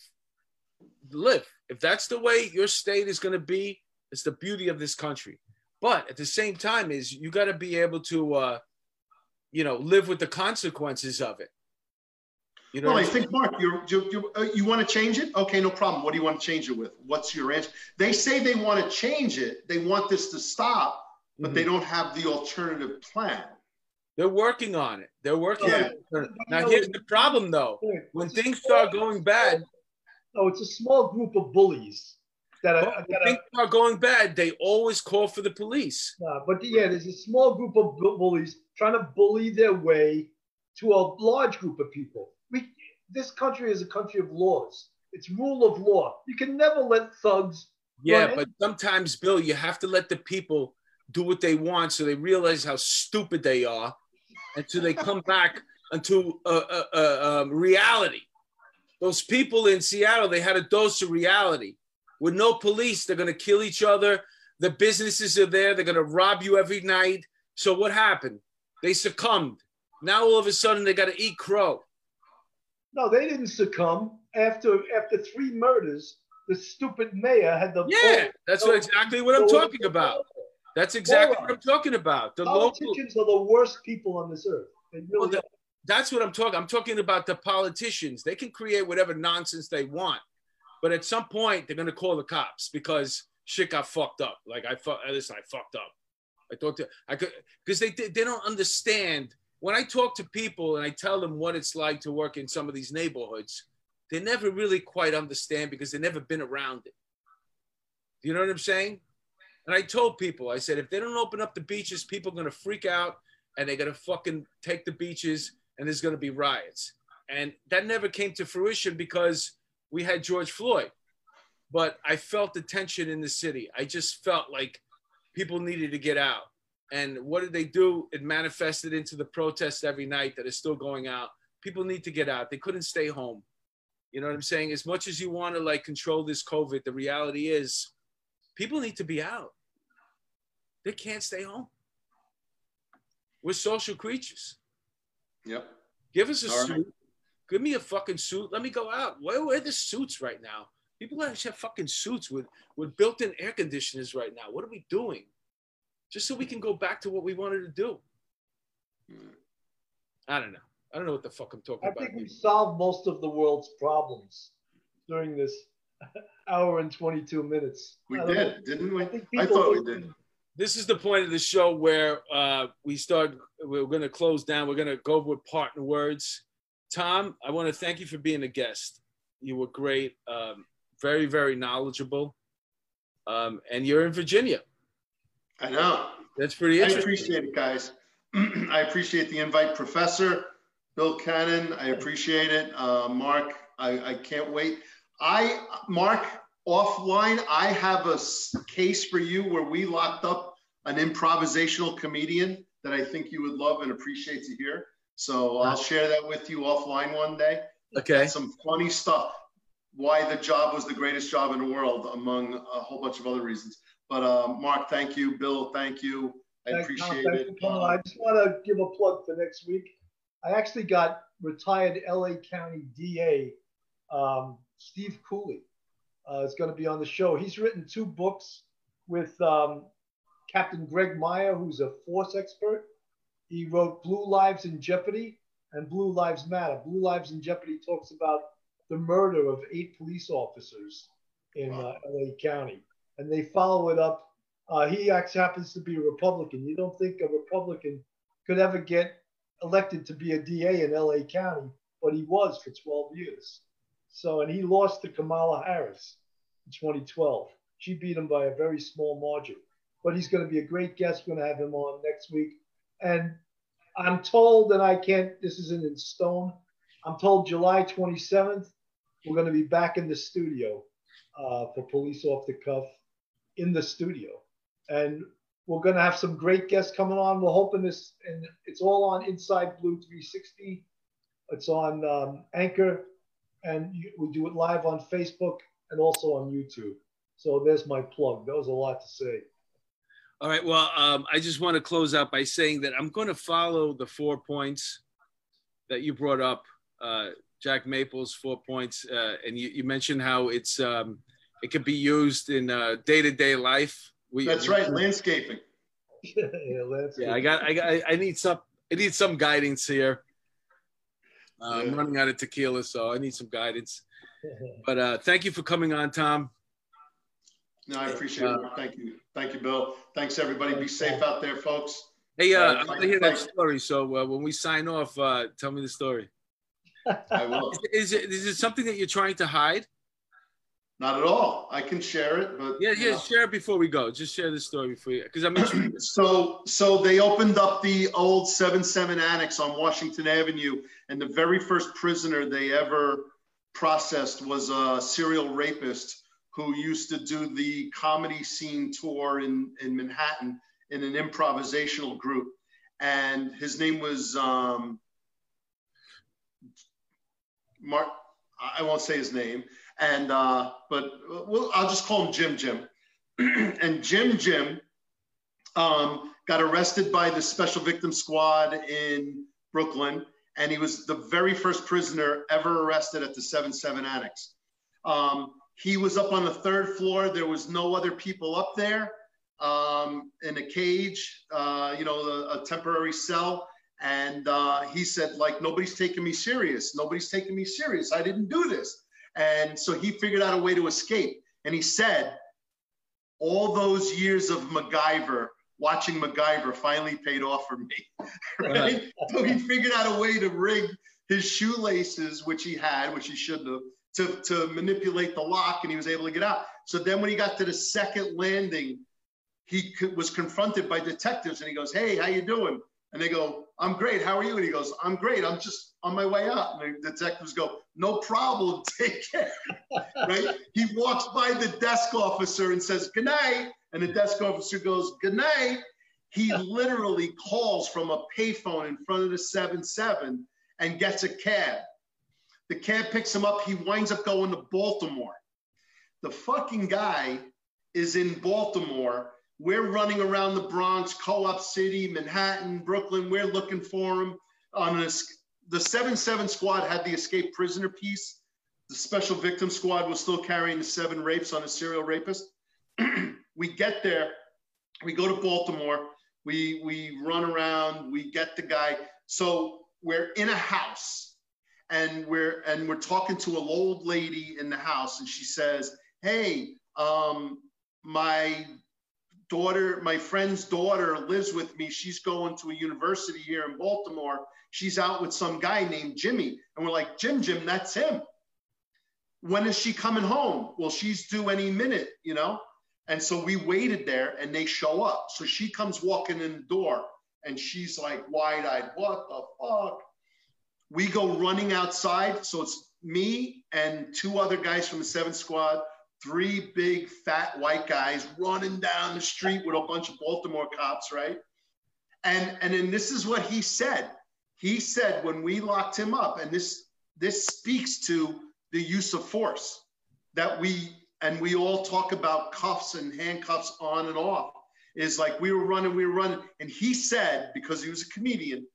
live. If that's the way your state is going to be, it's the beauty of this country. But at the same time, is you got to be able to, uh, you know, live with the consequences of it. You know well, I think, Mark, you you, uh, you want to change it? Okay, no problem. What do you want to change it with? What's your answer? They say they want to change it. They want this to stop, but mm-hmm. they don't have the alternative plan. They're working on it. They're working yeah. on it. Now, here's the problem, though. When things start going bad, no, it's a small group of bullies that are, that things are going bad. They always call for the police. Uh, but yeah, there's a small group of bullies trying to bully their way to a large group of people. We, this country is a country of laws. It's rule of law. You can never let thugs. Yeah, but sometimes, Bill, you have to let the people do what they want so they realize how stupid they are until they come back into a, um, reality. Those people in Seattle, they had a dose of reality. With no police, they're going to kill each other. The businesses are there. They're going to rob you every night. So what happened? They succumbed. Now all of a sudden they got to eat crow. No, they didn't succumb. After after three murders, the stupid mayor had the yeah. That's what, exactly what I'm talking about. That's exactly what I'm talking about. The politicians local, are the worst people on this earth. Really well, the, that's what I'm talking. I'm talking about the politicians. They can create whatever nonsense they want, but at some point they're to call the cops because shit got fucked up. Like I fuck, uh, listen, I fucked up. I thought I could because they they don't understand. When I talk to people and I tell them what it's like to work in some of these neighborhoods, they never really quite understand because they've never been around it. You know what I'm saying? And I told people, I said, if they don't open up the beaches, people are to freak out and they're to fucking take the beaches and there's to be riots. And that never came to fruition because we had George Floyd. But I felt the tension in the city. I just felt like people needed to get out. And what did they do? It manifested into the protests every night that is still going out. People need to get out. They couldn't stay home. You know what I'm saying? As much as you want to like control this COVID, the reality is people need to be out. They can't stay home. We're social creatures. Yep. Give us a All suit. Right. Give me a fucking suit. Let me go out. Where, where are the suits right now? People actually have fucking suits with, with built-in air conditioners right now. What are we doing? Just so we can go back to what we wanted to do. I don't know. I don't know what the fuck I'm talking I about. I think we solved most of the world's problems during this [LAUGHS] hour and 22 minutes. We did, know. didn't we? I, I thought we did this is the point of the show where uh, we start. We're going to close down. We're going to go with partner words. Tom, I want to thank you for being a guest. You were great, um, very, very knowledgeable, um, and you're in Virginia. I know. That's pretty interesting. I appreciate it, guys. [CLEARS THROAT] I appreciate the invite, Professor Bill Cannon. I appreciate it, uh, Mark. I, I can't wait. I, Mark, offline, I have a case for you where we locked up an improvisational comedian that I think you would love and appreciate to hear. So I'll share that with you offline one day. Okay. Some funny stuff. Why the job was the greatest job in the world, among a whole bunch of other reasons. But uh, Mark, thank you. Bill, thank you. I Thanks, appreciate Tom, it. Um, I just want to give a plug for next week. I actually got retired LA County DA um, Steve Cooley uh, is going to be on the show. He's written two books with um, Captain Greg Meyer, who's a force expert. He wrote Blue Lives in Jeopardy and Blue Lives Matter. Blue Lives in Jeopardy talks about the murder of eight police officers in uh, LA County. And they follow it up. Uh, he actually happens to be a Republican. You don't think a Republican could ever get elected to be a DA in LA County, but he was for 12 years. So, and he lost to Kamala Harris in 2012. She beat him by a very small margin. But he's going to be a great guest. We're going to have him on next week. And I'm told that I can't, this isn't in stone. I'm told July 27th, we're going to be back in the studio uh, for Police Off the Cuff in the studio. And we're going to have some great guests coming on. We're hoping this, and it's all on Inside Blue 360. It's on um, Anchor and we do it live on Facebook and also on YouTube. So there's my plug. That was a lot to say. All right. Well, um, I just want to close out by saying that I'm going to follow the four points that you brought up, uh, Jack Maples, four points, uh, and you, you, mentioned how it's um, it could be used in uh, day-to-day life. We, That's right, landscaping. [LAUGHS] yeah, landscaping. yeah, I got, I got, I need some, I need some guidance here. Uh, I'm running out of tequila, so I need some guidance. [LAUGHS] But uh, thank you for coming on, Tom. No, I appreciate uh, it. Thank you. Thank you, Bill. Thanks, everybody. Be safe out there, folks. Hey, uh, I want to hear that story. So uh, when we sign off, uh, tell me the story. I will. Is, is, it, is it something that you're trying to hide? Not at all. I can share it, but yeah, yeah, share it before we go. Just share the story before you, because I'm [CLEARS THROAT] so so they opened up the old seven seven annex on Washington Avenue, and the very first prisoner they ever processed was a serial rapist who used to do the comedy scene tour in in Manhattan in an improvisational group, and his name was um, Mark. I won't say his name and uh, but we'll, I'll just call him Jim Jim. [CLEARS THROAT] and Jim Jim um, got arrested by the Special Victim Squad in Brooklyn, and he was the very first prisoner ever arrested at the 7-7 Annex. Um, he was up on the third floor. There was no other people up there um, in a cage, uh, you know, a, a, temporary cell. And uh, he said, like, nobody's taking me serious. Nobody's taking me serious. I didn't do this. And so he figured out a way to escape. And he said, all those years of MacGyver, watching MacGyver finally paid off for me. [LAUGHS] right? [LAUGHS] so he figured out a way to rig his shoelaces, which he had, which he shouldn't have, to, to manipulate the lock, and he was able to get out. So then when he got to the second landing, he was confronted by detectives, and he goes, "Hey, how you doing?" And they go, "I'm great. How are you?" And he goes, "I'm great. I'm just on my way out." And the detectives go, "No problem. [LAUGHS] Take care." right? He walks by the desk officer and says, "Good night," and the desk officer goes, "Good night." He literally calls from a payphone in front of the seven seven and gets a cab. The cab picks him up. He winds up going to Baltimore. The fucking guy is in Baltimore we're running around the Bronx, Co-op City, Manhattan, Brooklyn. We're looking for him. On the 7-7 squad had the escaped prisoner piece. The special victim squad was still carrying the seven rapes on a serial rapist. [CLEARS THROAT] we get there, we go to Baltimore, we we run around, we get the guy. So we're in a house and we're and we're talking to an old lady in the house, and she says, Hey, um, my daughter, my friend's daughter lives with me. She's going to a university here in Baltimore. She's out with some guy named Jimmy. And we're like, Jim, Jim, that's him. When is she coming home? Well, she's due any minute, you know? And so we waited there and they show up. So she comes walking in the door and she's like wide eyed, what the fuck? We go running outside. So it's me and two other guys from the seventh squad three big fat white guys running down the street with a bunch of Baltimore cops, right? And and then this is what he said. He said when we locked him up, and this this speaks to the use of force that we and we all talk about cuffs and handcuffs on and off. Is like we were running, we were running, and he said because he was a comedian.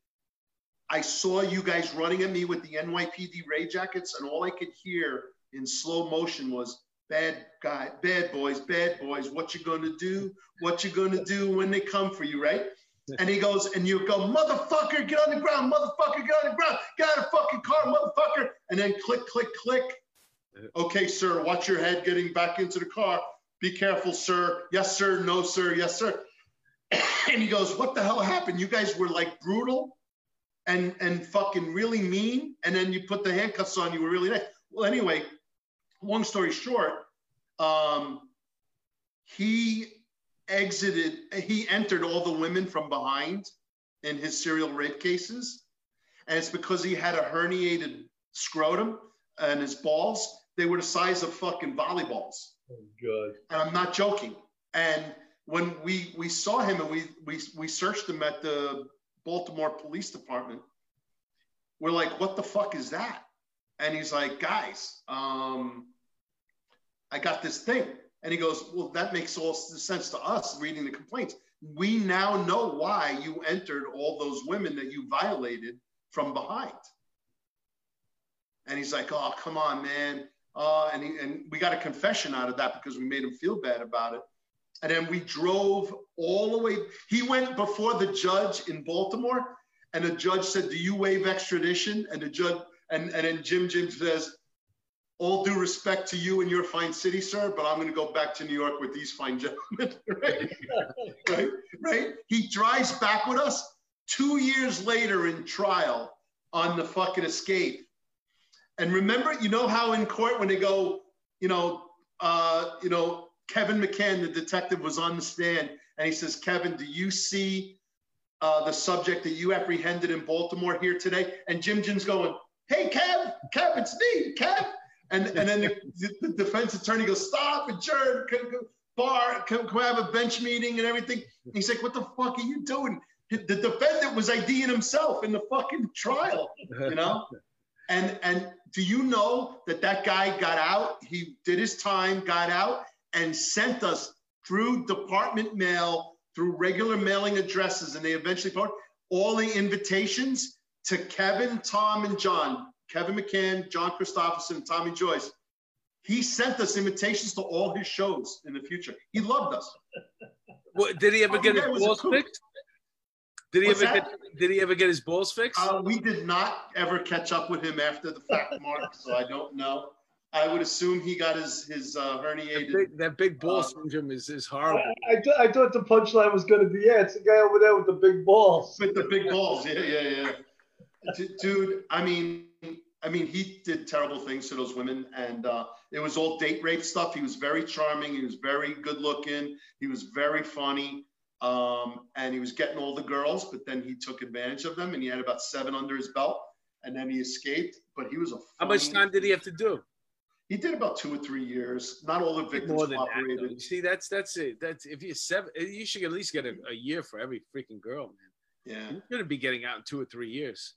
I saw you guys running at me with the NYPD Ray jackets, and all I could hear in slow motion was bad guy, bad boys, bad boys. What you gonna do? What you gonna do when they come for you, right? And he goes, and you go, motherfucker, get on the ground, motherfucker, get on the ground, get out of fucking car, motherfucker. And then click, click, click. Okay, sir, watch your head getting back into the car. Be careful, sir. Yes, sir. No, sir. Yes, sir. [COUGHS] and he goes, what the hell happened? You guys were like brutal and and fucking really mean. And then you put the handcuffs on, you were really nice. Well, anyway, long story short, um, he exited, he entered all the women from behind in his serial rape cases. And it's because he had a herniated scrotum and his balls, they were the size of fucking volleyballs. Oh, good. And I'm not joking. And when we we saw him and we we we searched him at the Baltimore Police Department, we're like, what the fuck is that? And he's like, guys, um, I got this thing. And he goes, Well, that makes all sense to us reading the complaints. We now know why you entered all those women that you violated from behind. And he's like, Oh, come on, man. uh, and he, and we got a confession out of that because we made him feel bad about it. And then we drove all the way. He went before the judge in Baltimore, and the judge said, "Do you waive extradition?" And the judge and and then Jim Jim says, "All due respect to you and your fine city, sir, but I'm going to go back to New York with these fine gentlemen." [LAUGHS] right? right? Right? He drives back with us two years later in trial on the fucking escape. And remember, you know how in court when they go, you know, uh, you know, Kevin McCann, the detective, was on the stand and he says, Kevin, do you see uh, the subject that you apprehended in Baltimore here today? And Jim Jim's going, Hey, Kev, Kev, it's me, Kev. And, and then the, the defense attorney goes, Stop, adjourn, bar, can, can we have a bench meeting and everything? And he's like, What the fuck are you doing? The defendant was IDing himself in the fucking trial, you know? And and do you know that that guy got out? He did his time, got out, and sent us through department mail, through regular mailing addresses, and they eventually put all the invitations to Kevin, Tom, and John. Kevin McCann, John Christopherson, and Tommy Joyce. He sent us invitations to all his shows in the future. He loved us. [LAUGHS] What, did he ever get his balls fixed? Did he What's ever that? get? Did he ever get his balls fixed? Uh, we did not ever catch up with him after the fact, Mark. so I don't know. I would assume he got his his uh, herniated. That big, that big ball uh, syndrome is, is horrible. I, I, th- I thought the punchline was going to be yeah, it's the guy over there with the big balls. With the big balls, yeah, yeah, yeah. Dude, I mean, I mean, he did terrible things to those women, and uh, it was all date rape stuff. He was very charming. He was very good looking. He was very funny. Um, and he was getting all the girls, but then he took advantage of them and he had about seven under his belt and then he escaped. But he was a. Funny, How much time did he have to do? He did about two or three years. Not all the victims More than cooperated. That, see, that's that's it. That's if you're seven, you should at least get a, a year for every freaking girl, man. Yeah, you're gonna be getting out in two or three years.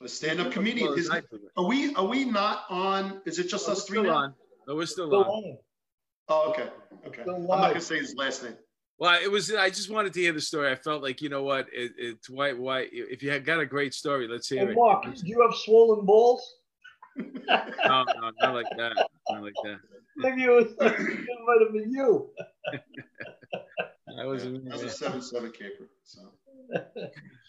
A stand-up comedian. Is, are we are we not on? Is it just no, us three now? On. No, we're still, still on. on. Oh, okay, okay. I'm not gonna say his last name. Well, it was. I just wanted to hear the story. I felt like you know what, it, it's why why if you had got a great story, let's hear hey, Mark, it. do you have swollen balls? [LAUGHS] no, no, not like that. Not like that. Maybe it was [LAUGHS] it might have been you. [LAUGHS] I was. Yeah, I was a seven seven caper. So.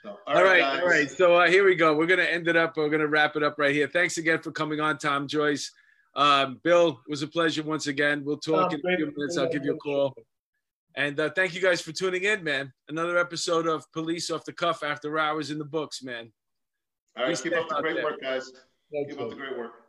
so all, all right, right all right. So uh, here we go. We're gonna end it up. We're gonna wrap it up right here. Thanks again for coming on, Tom Joyce. Um, Bill, it was a pleasure once again. We'll talk in a few minutes. I'll give you a call. And uh, thank you guys for tuning in, man. Another episode of Police Off the Cuff After Hours in the books, man. All right, keep up the great there. work, guys. Keep up the great work.